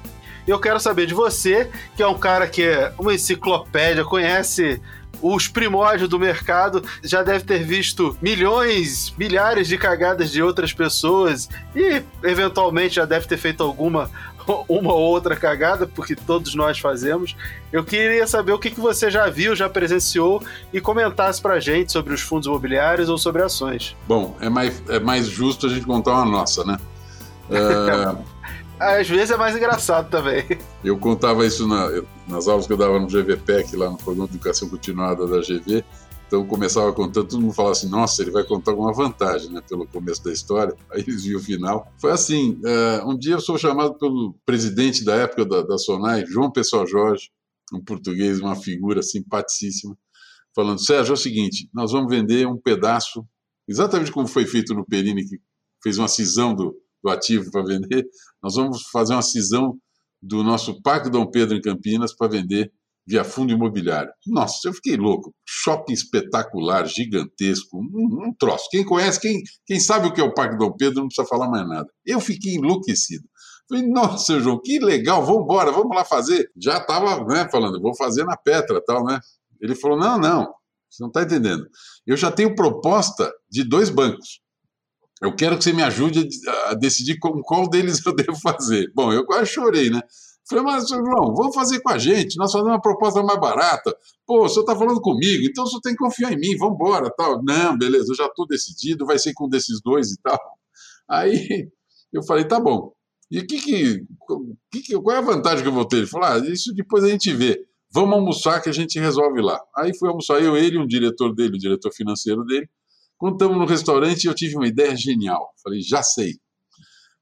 S5: Eu quero saber de você, que é um cara que é uma enciclopédia, conhece os primórdios do mercado, já deve ter visto milhões, milhares de cagadas de outras pessoas e eventualmente já deve ter feito alguma uma ou outra cagada, porque todos nós fazemos. Eu queria saber o que, que você já viu, já presenciou e comentasse pra gente sobre os fundos imobiliários ou sobre ações.
S6: Bom, é mais, é mais justo a gente contar uma nossa, né? É,
S5: Às vezes é mais engraçado também.
S6: eu contava isso na- nas aulas que eu dava no GVPEC, lá no Programa de Educação Continuada da GV. Então começava contando, todo mundo falava assim, nossa, ele vai contar alguma vantagem, né, pelo começo da história. Aí eles viam o final. Foi assim, eh, um dia eu sou chamado pelo presidente da época da, da SONAI, João Pessoal Jorge, um português, uma figura simpaticíssima, falando, Sérgio, é o seguinte, nós vamos vender um pedaço, exatamente como foi feito no Perini, que fez uma cisão do, do ativo para vender, nós vamos fazer uma cisão do nosso Parque Dom Pedro em Campinas para vender via fundo imobiliário. Nossa, eu fiquei louco. Shopping espetacular, gigantesco, um, um troço. Quem conhece, quem, quem sabe o que é o Parque Dom Pedro, não precisa falar mais nada. Eu fiquei enlouquecido. Falei, nossa, João, que legal, vamos embora, vamos lá fazer. Já estava né, falando, vou fazer na Petra tal, né? Ele falou, não, não, você não está entendendo. Eu já tenho proposta de dois bancos. Eu quero que você me ajude a, decidir com qual deles eu devo fazer. Bom, eu quase chorei, né? Falei, mas, João, vamos fazer com a gente, nós fazemos uma proposta mais barata. Pô, o senhor está falando comigo, então o senhor tem que confiar em mim, vamos embora, tal. Não, beleza, eu já estou decidido, vai ser com um desses dois e tal. Aí eu falei, tá bom. E que, que que- qual é a vantagem que eu vou ter? Ele falou, ah, isso depois a gente vê. Vamos almoçar que a gente resolve lá. Aí fui almoçar eu, ele, um diretor dele, o diretor financeiro dele. Quando estamos no restaurante, eu tive uma ideia genial. Falei, já sei.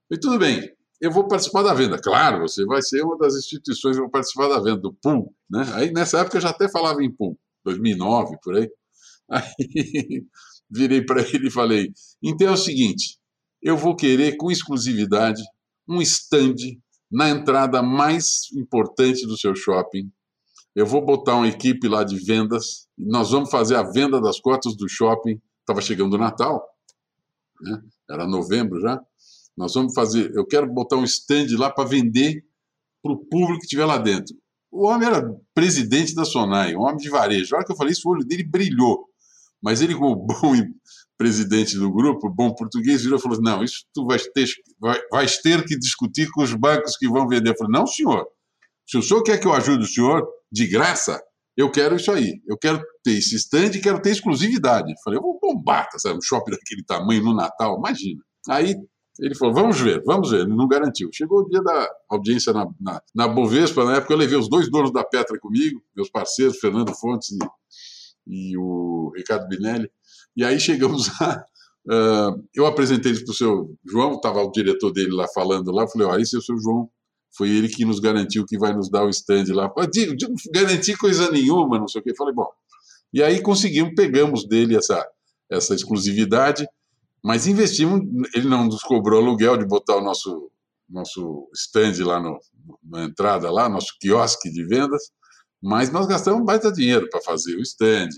S6: Falei, tudo bem, eu vou participar da venda. Claro, você vai ser uma das instituições que vai participar da venda, do pool. Né? Aí, nessa época, eu já até falava em pool, 2009, por aí. Aí, virei para ele e falei, então é o seguinte, eu vou querer, com exclusividade, um stand na entrada mais importante do seu shopping. Eu vou botar uma equipe lá de vendas, nós vamos fazer a venda das cotas do shopping. Estava chegando o Natal, né? era novembro já. Nós vamos fazer. Eu quero botar um stand lá para vender para o público que estiver lá dentro. O homem era presidente da Sonai, um homem de varejo. A hora que eu falei isso, o olho dele brilhou. Mas ele, como bom presidente do grupo, bom português, virou e falou: Não, isso tu vais ter, vai, vais ter que discutir com os bancos que vão vender. Eu falei: Não, senhor. Se o senhor quer que eu ajude o senhor de graça, eu quero isso aí. Eu quero ter esse stand e quero ter exclusividade. Falei: Eu vou bombar, tá, sabe? Um shopping daquele tamanho no Natal, imagina. Aí ele falou: vamos ver, vamos ver. Ele não garantiu. Chegou o dia da audiência na, na, na Bovespa, na época eu levei os dois donos da Petra comigo, meus parceiros, Fernando Fontes e, e o Ricardo Binelli. E aí chegamos lá. Uh, eu apresentei isso para o seu João, estava o diretor dele lá falando lá. Falei: Ó, esse é o seu João. Foi ele que nos garantiu que vai nos dar o stand lá. Pô, de- de- Garanti coisa nenhuma, não sei o quê. Eu falei: Bom. E aí conseguimos, pegamos dele essa, essa exclusividade mas investimos, ele não nos cobrou aluguel de botar o nosso, nosso stand lá no, na entrada, lá, nosso quiosque de vendas, mas nós gastamos baita dinheiro para fazer o stand,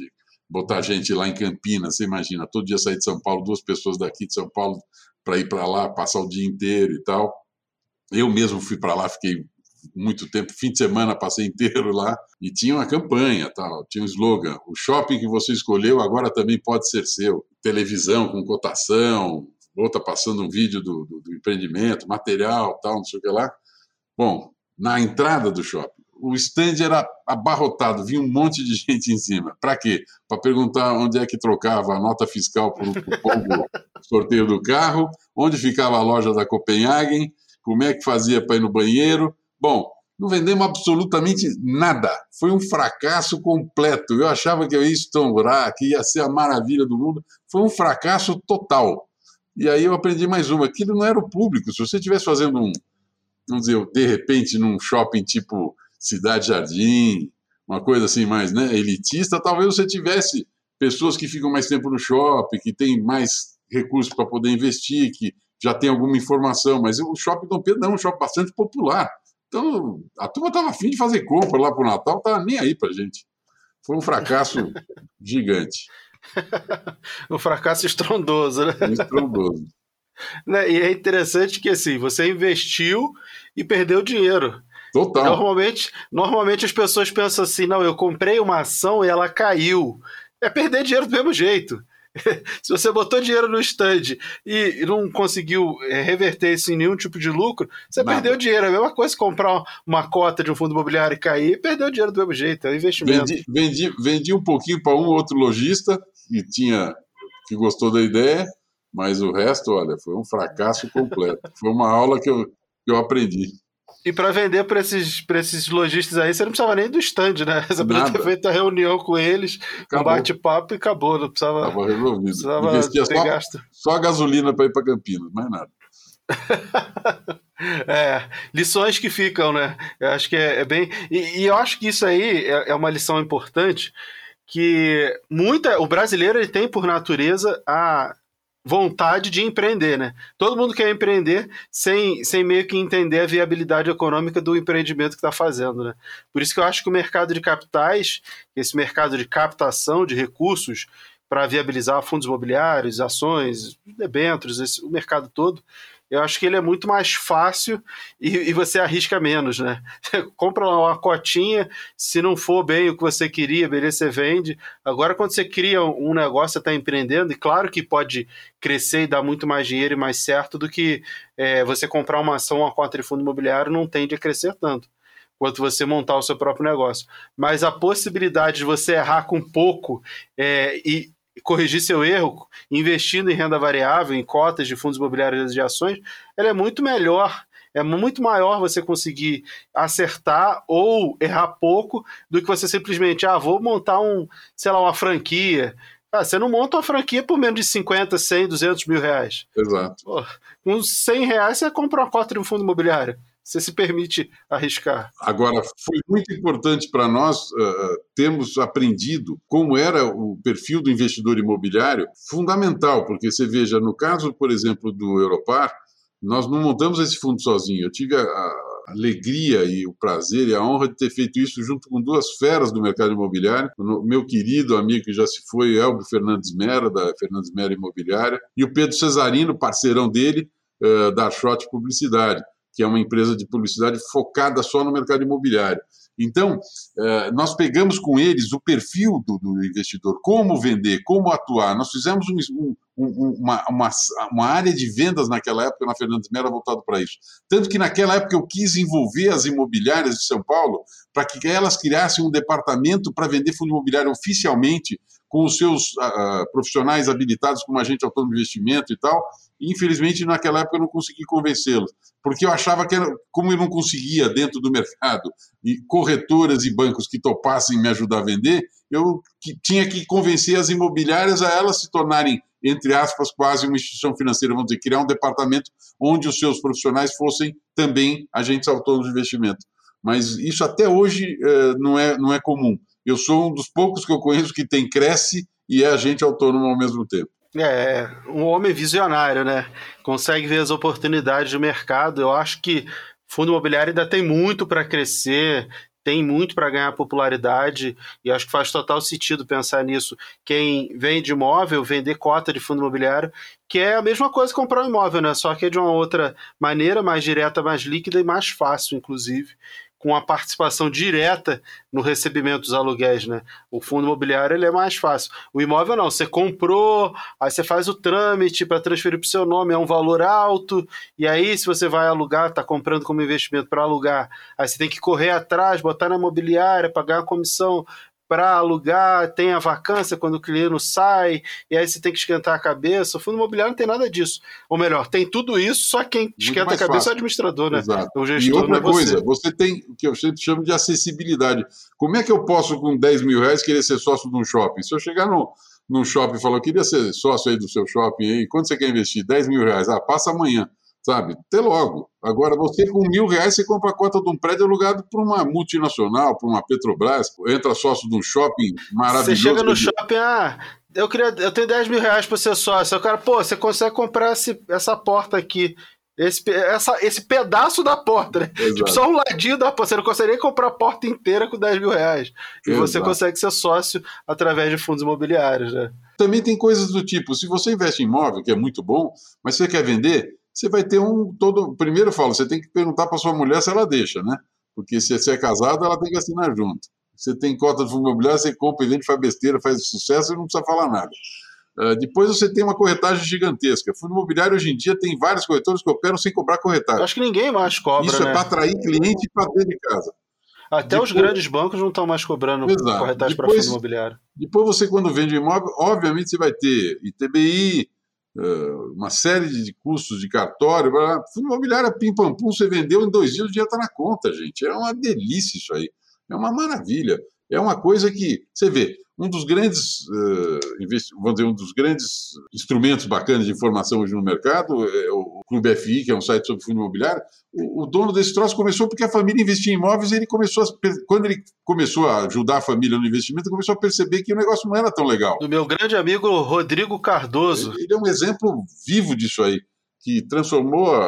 S6: botar gente lá em Campinas, você imagina, todo dia sair de São Paulo, duas pessoas daqui de São Paulo para ir para lá, passar o dia inteiro e tal. Eu mesmo fui para lá, fiquei muito tempo, fim de semana passei inteiro lá e tinha uma campanha, tal, tinha um slogan, o shopping que você escolheu agora também pode ser seu, televisão com cotação, outra passando um vídeo do, do, do empreendimento, material, tal, não sei o que lá. Bom, na entrada do shopping, o stand era abarrotado, vinha um monte de gente em cima. Para quê? Para perguntar onde é que trocava a nota fiscal cupom do sorteio do carro, onde ficava a loja da Copenhagen, como é que fazia para ir no banheiro. Bom, não vendemos absolutamente nada. Foi um fracasso completo. Eu achava que eu ia estourar, que ia ser a maravilha do mundo. Foi um fracasso total. E aí eu aprendi mais uma. Aquilo não era o público. Se você estivesse fazendo um, vamos dizer, de repente, num shopping tipo Cidade Jardim, uma coisa assim mais né, elitista, talvez você tivesse pessoas que ficam mais tempo no shopping, que têm mais recursos para poder investir, que já tem alguma informação, mas o shopping Dom Pedro não é um shopping bastante popular. Então, a turma estava afim de fazer compra lá para o Natal, estava nem aí para gente. Foi um fracasso gigante.
S5: um fracasso estrondoso, né?
S6: Estrondoso.
S5: Né? E é interessante que assim, você investiu e perdeu dinheiro.
S6: Total.
S5: Normalmente, normalmente as pessoas pensam assim: não, eu comprei uma ação e ela caiu. É perder dinheiro do mesmo jeito. Se você botou dinheiro no stand e não conseguiu é, reverter isso em nenhum tipo de lucro, você Nada. perdeu dinheiro. É a mesma coisa comprar uma cota de um fundo imobiliário e cair, perdeu dinheiro do mesmo jeito, é investimento.
S6: Vendi, vendi, vendi um pouquinho para um outro lojista que tinha que gostou da ideia, mas o resto, olha, foi um fracasso completo. Foi uma aula que eu, que eu aprendi.
S5: E para vender para esses, esses lojistas aí, você não precisava nem do stand, né? Você podia ter feito a reunião com eles, um bate-papo e acabou. Não precisava.
S6: Estava resolvido. Precisava Investia só, gasto. só a gasolina para ir para Campinas, mais nada.
S5: é, lições que ficam, né? Eu acho que é, é bem. E, e, eu acho que isso aí é, é uma lição importante que muita o brasileiro ele tem por natureza a vontade de empreender, né? Todo mundo quer empreender sem, sem meio que entender a viabilidade econômica do empreendimento que está fazendo, né? Por isso que eu acho que o mercado de capitais, esse mercado de captação de recursos para viabilizar fundos imobiliários, ações, debêntures, esse, o mercado todo, eu acho que ele é muito mais fácil e, e você arrisca menos, né? Você compra uma cotinha, se não for bem o que você queria, beleza, você vende. Agora, quando você cria um negócio, você está empreendendo, e claro que pode crescer e dar muito mais dinheiro e mais certo do que é, você comprar uma ação, uma cota de fundo imobiliário, não tende a crescer tanto quanto você montar o seu próprio negócio. Mas a possibilidade de você errar com pouco é, e, corrigir seu erro investindo em renda variável, em cotas de fundos imobiliários de ações, ela é muito melhor é muito maior você conseguir acertar ou errar pouco do que você simplesmente, ah, vou montar um, sei lá, uma franquia. Ah, você não monta uma franquia por menos de 50, 100, 200 mil reais.
S6: Exato.
S5: Pô, com 100 reais você compra uma cota de um fundo imobiliário você se permite arriscar.
S6: Agora, foi muito importante para nós uh, termos aprendido como era o perfil do investidor imobiliário, fundamental, porque você veja, no caso, por exemplo, do Europar, nós não montamos esse fundo sozinho. Eu tive a alegria e o prazer e a honra de ter feito isso junto com duas feras do mercado imobiliário, o meu querido amigo que já se foi, Elbio Fernandes Mera, da Fernandes Mera Imobiliária, e o Pedro Cesarino, parceirão dele, uh, da Shot Publicidade que é uma empresa de publicidade focada só no mercado imobiliário. Então, eh, nós pegamos com eles o perfil do, do investidor, como vender, como atuar. Nós fizemos um, um, uma, uma, uma, área de vendas naquela época, na Fernandes Mera, voltado para isso. Tanto que naquela época eu quis envolver as imobiliárias de São Paulo para que elas criassem um departamento para vender fundo imobiliário oficialmente, com os seus uh, profissionais habilitados como agente autônomo de investimento e tal. infelizmente, naquela época eu não consegui convencê-los, porque eu achava que, era, como eu não conseguia dentro do mercado, e corretoras e bancos que topassem me ajudar a vender, eu que, tinha que convencer as imobiliárias a elas se tornarem, entre aspas, quase uma instituição financeira, vamos dizer, criar um departamento onde os seus profissionais fossem também agentes autônomos de investimento. Mas isso até hoje uh, não, é, não é comum. Eu sou um dos poucos que eu conheço que tem Cresce e é agente autônomo ao mesmo tempo.
S5: É, um homem visionário, né? Consegue ver as oportunidades de mercado. Eu acho que fundo imobiliário ainda tem muito para crescer, tem muito para ganhar popularidade e acho que faz total sentido pensar nisso. Quem vende imóvel, vender cota de fundo imobiliário, que é a mesma coisa que comprar um imóvel, né? Só que é de uma outra maneira, mais direta, mais líquida e mais fácil, inclusive com a participação direta no recebimento dos aluguéis, né? O fundo imobiliário ele é mais fácil. O imóvel não, você comprou, aí você faz o trâmite para transferir para o seu nome, é um valor alto, e aí se você vai alugar, está comprando como investimento para alugar, aí você tem que correr atrás, botar na imobiliária, pagar a comissão para alugar, tem a vacância quando o cliente sai, e aí você tem que esquentar a cabeça. O fundo imobiliário não tem nada disso. Ou melhor, tem tudo isso, só quem Muito esquenta a cabeça fácil. é o administrador, né?
S6: Exato. O gestor, e outra é coisa, você. você tem o que eu chamo de acessibilidade. Como é que eu posso, com 10 mil reais, querer ser sócio de um shopping? Se eu chegar no, num shopping e falar, eu queria ser sócio aí do seu shopping aí, quanto você quer investir? 10 mil reais. Ah, passa amanhã. Sabe? Até logo. Agora, você com mil reais, você compra a cota de um prédio alugado por uma multinacional, por uma Petrobras, entra sócio de um shopping maravilhoso.
S5: Você chega no shopping, ah, eu, queria, eu tenho 10 mil reais para ser sócio. O cara, pô, você consegue comprar esse, essa porta aqui. Esse, essa, esse pedaço da porta, né? Tipo, só um ladinho da porta. Você não consegue nem comprar a porta inteira com 10 mil reais. E Exato. você consegue ser sócio através de fundos imobiliários, né?
S6: Também tem coisas do tipo, se você investe em imóvel, que é muito bom, mas você quer vender, você vai ter um todo. Primeiro eu falo, você tem que perguntar para sua mulher se ela deixa, né? Porque se você é casado, ela tem que assinar junto. Você tem cota de fundo imobiliário, você compra e vende, faz besteira, faz sucesso e não precisa falar nada. Uh, depois você tem uma corretagem gigantesca. Fundo imobiliário hoje em dia tem vários corretores que operam sem cobrar corretagem.
S5: Acho que ninguém mais cobra.
S6: Isso
S5: né?
S6: é para atrair cliente para dentro de casa.
S5: Até depois, os grandes bancos não estão mais cobrando exato. corretagem para fundo imobiliário.
S6: Depois você, quando vende imóvel, obviamente você vai ter ITBI, uma série de custos de cartório. Fundo imobiliário, pim pam pum, você vendeu em dois dias, o dinheiro está na conta, gente. É uma delícia isso aí. É uma maravilha. É uma coisa que, você vê, um dos grandes, uh, vamos dizer, um dos grandes instrumentos bacanas de informação hoje no mercado é o Clube FI, que é um site sobre fundo imobiliário. O, dono desse troço começou porque a família investia em imóveis e ele começou a, quando ele começou a ajudar a família no investimento, começou a perceber que o negócio não era tão legal.
S5: Do meu grande amigo Rodrigo Cardoso.
S6: Ele, ele é um exemplo vivo disso aí, que transformou a,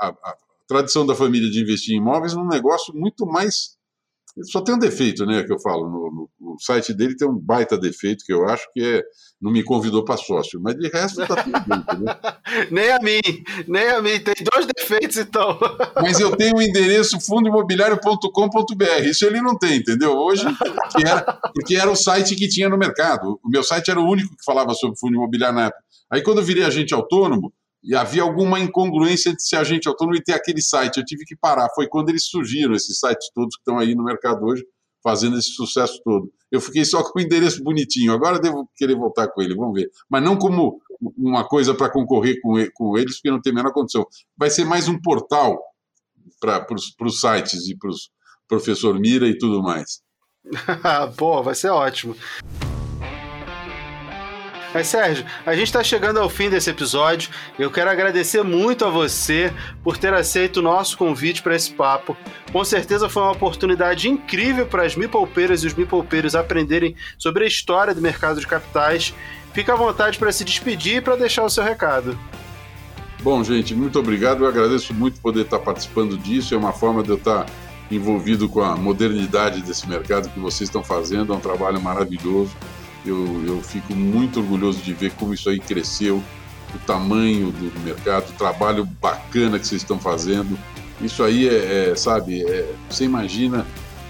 S6: a, a tradição da família de investir em imóveis num negócio muito mais só tem um defeito, né, que eu falo. No, no, no, site dele tem um baita defeito que eu acho que é não me convidou para sócio, mas de resto tá tudo entendeu?
S5: nem a mim, nem a mim. Tem dois defeitos, então.
S6: mas eu tenho o endereço fundoimobiliário.com.br. Isso ele não tem, entendeu? Hoje, porque era, porque era o site que tinha no mercado. O meu site era o único que falava sobre fundo imobiliário na época. Aí, quando eu virei agente autônomo, e havia alguma incongruência entre ser agente autônomo e ter aquele site. Eu tive que parar. Foi quando eles surgiram, esses sites todos que estão aí no mercado hoje, fazendo esse sucesso todo. Eu fiquei só com o endereço bonitinho. Agora devo querer voltar com ele, vamos ver. Mas não como uma coisa para concorrer com, com eles, porque não tem a menor condição. Vai ser mais um portal para os sites e para os professor Mira e tudo mais.
S5: Pô, vai ser ótimo. Mas Sérgio, a gente está chegando ao fim desse episódio. Eu quero agradecer muito a você por ter aceito o nosso convite para esse papo. Com certeza foi uma oportunidade incrível para as mipolpeiras e os mipolpeiros aprenderem sobre a história do mercado de capitais. Fica à vontade para se despedir e para deixar o seu recado.
S6: Bom, gente, muito obrigado. Eu agradeço muito poder estar participando disso. É uma forma de eu estar envolvido com a modernidade desse mercado que vocês estão fazendo. É um trabalho maravilhoso. Eu, eu fico muito orgulhoso de ver como isso aí cresceu, o tamanho do mercado, o trabalho bacana que vocês estão fazendo. Isso aí é, é sabe, é, você imagina,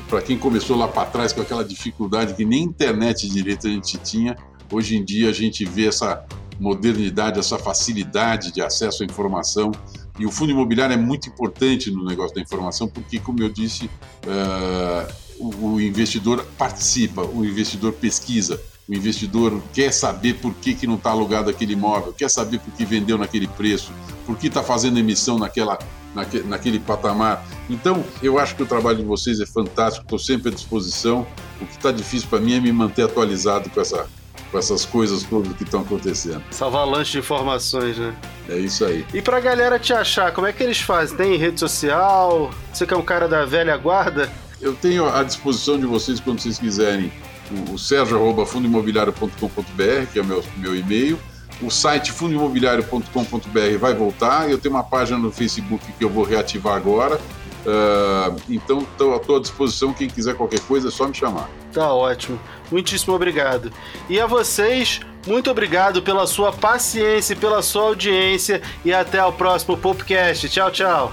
S6: para quem começou lá para trás com aquela dificuldade que nem internet direito a gente tinha, hoje em dia a gente vê essa modernidade, essa facilidade de acesso à informação. E o fundo imobiliário é muito importante no negócio da informação, porque, como eu disse, uh, o, o investidor participa, o investidor pesquisa, o investidor quer saber por que, que não está alugado aquele imóvel, quer saber por que vendeu naquele preço, por que está fazendo emissão naquela, naque, naquele patamar. Então, eu acho que o trabalho de vocês é fantástico, estou sempre à disposição. O que está difícil para mim é me manter atualizado com, essa, com essas coisas todas que estão acontecendo.
S5: Essa avalanche de informações, né?
S6: É isso aí.
S5: E para a galera te achar, como é que eles fazem? Tem rede social? Você que é um cara da velha guarda?
S6: Eu tenho à disposição de vocês quando vocês quiserem o, sergio.fundoimobiliário.com.br, que é o meu, meu e-mail. O site fundoimobiliário.com.br vai voltar. Eu tenho uma página no Facebook que eu vou reativar agora. Uh, então, estou à disposição. Quem quiser qualquer coisa, é só me chamar.
S5: Tá ótimo. Muitíssimo obrigado. E a vocês, muito obrigado pela sua paciência pela sua audiência. E até o próximo podcast. Tchau, tchau.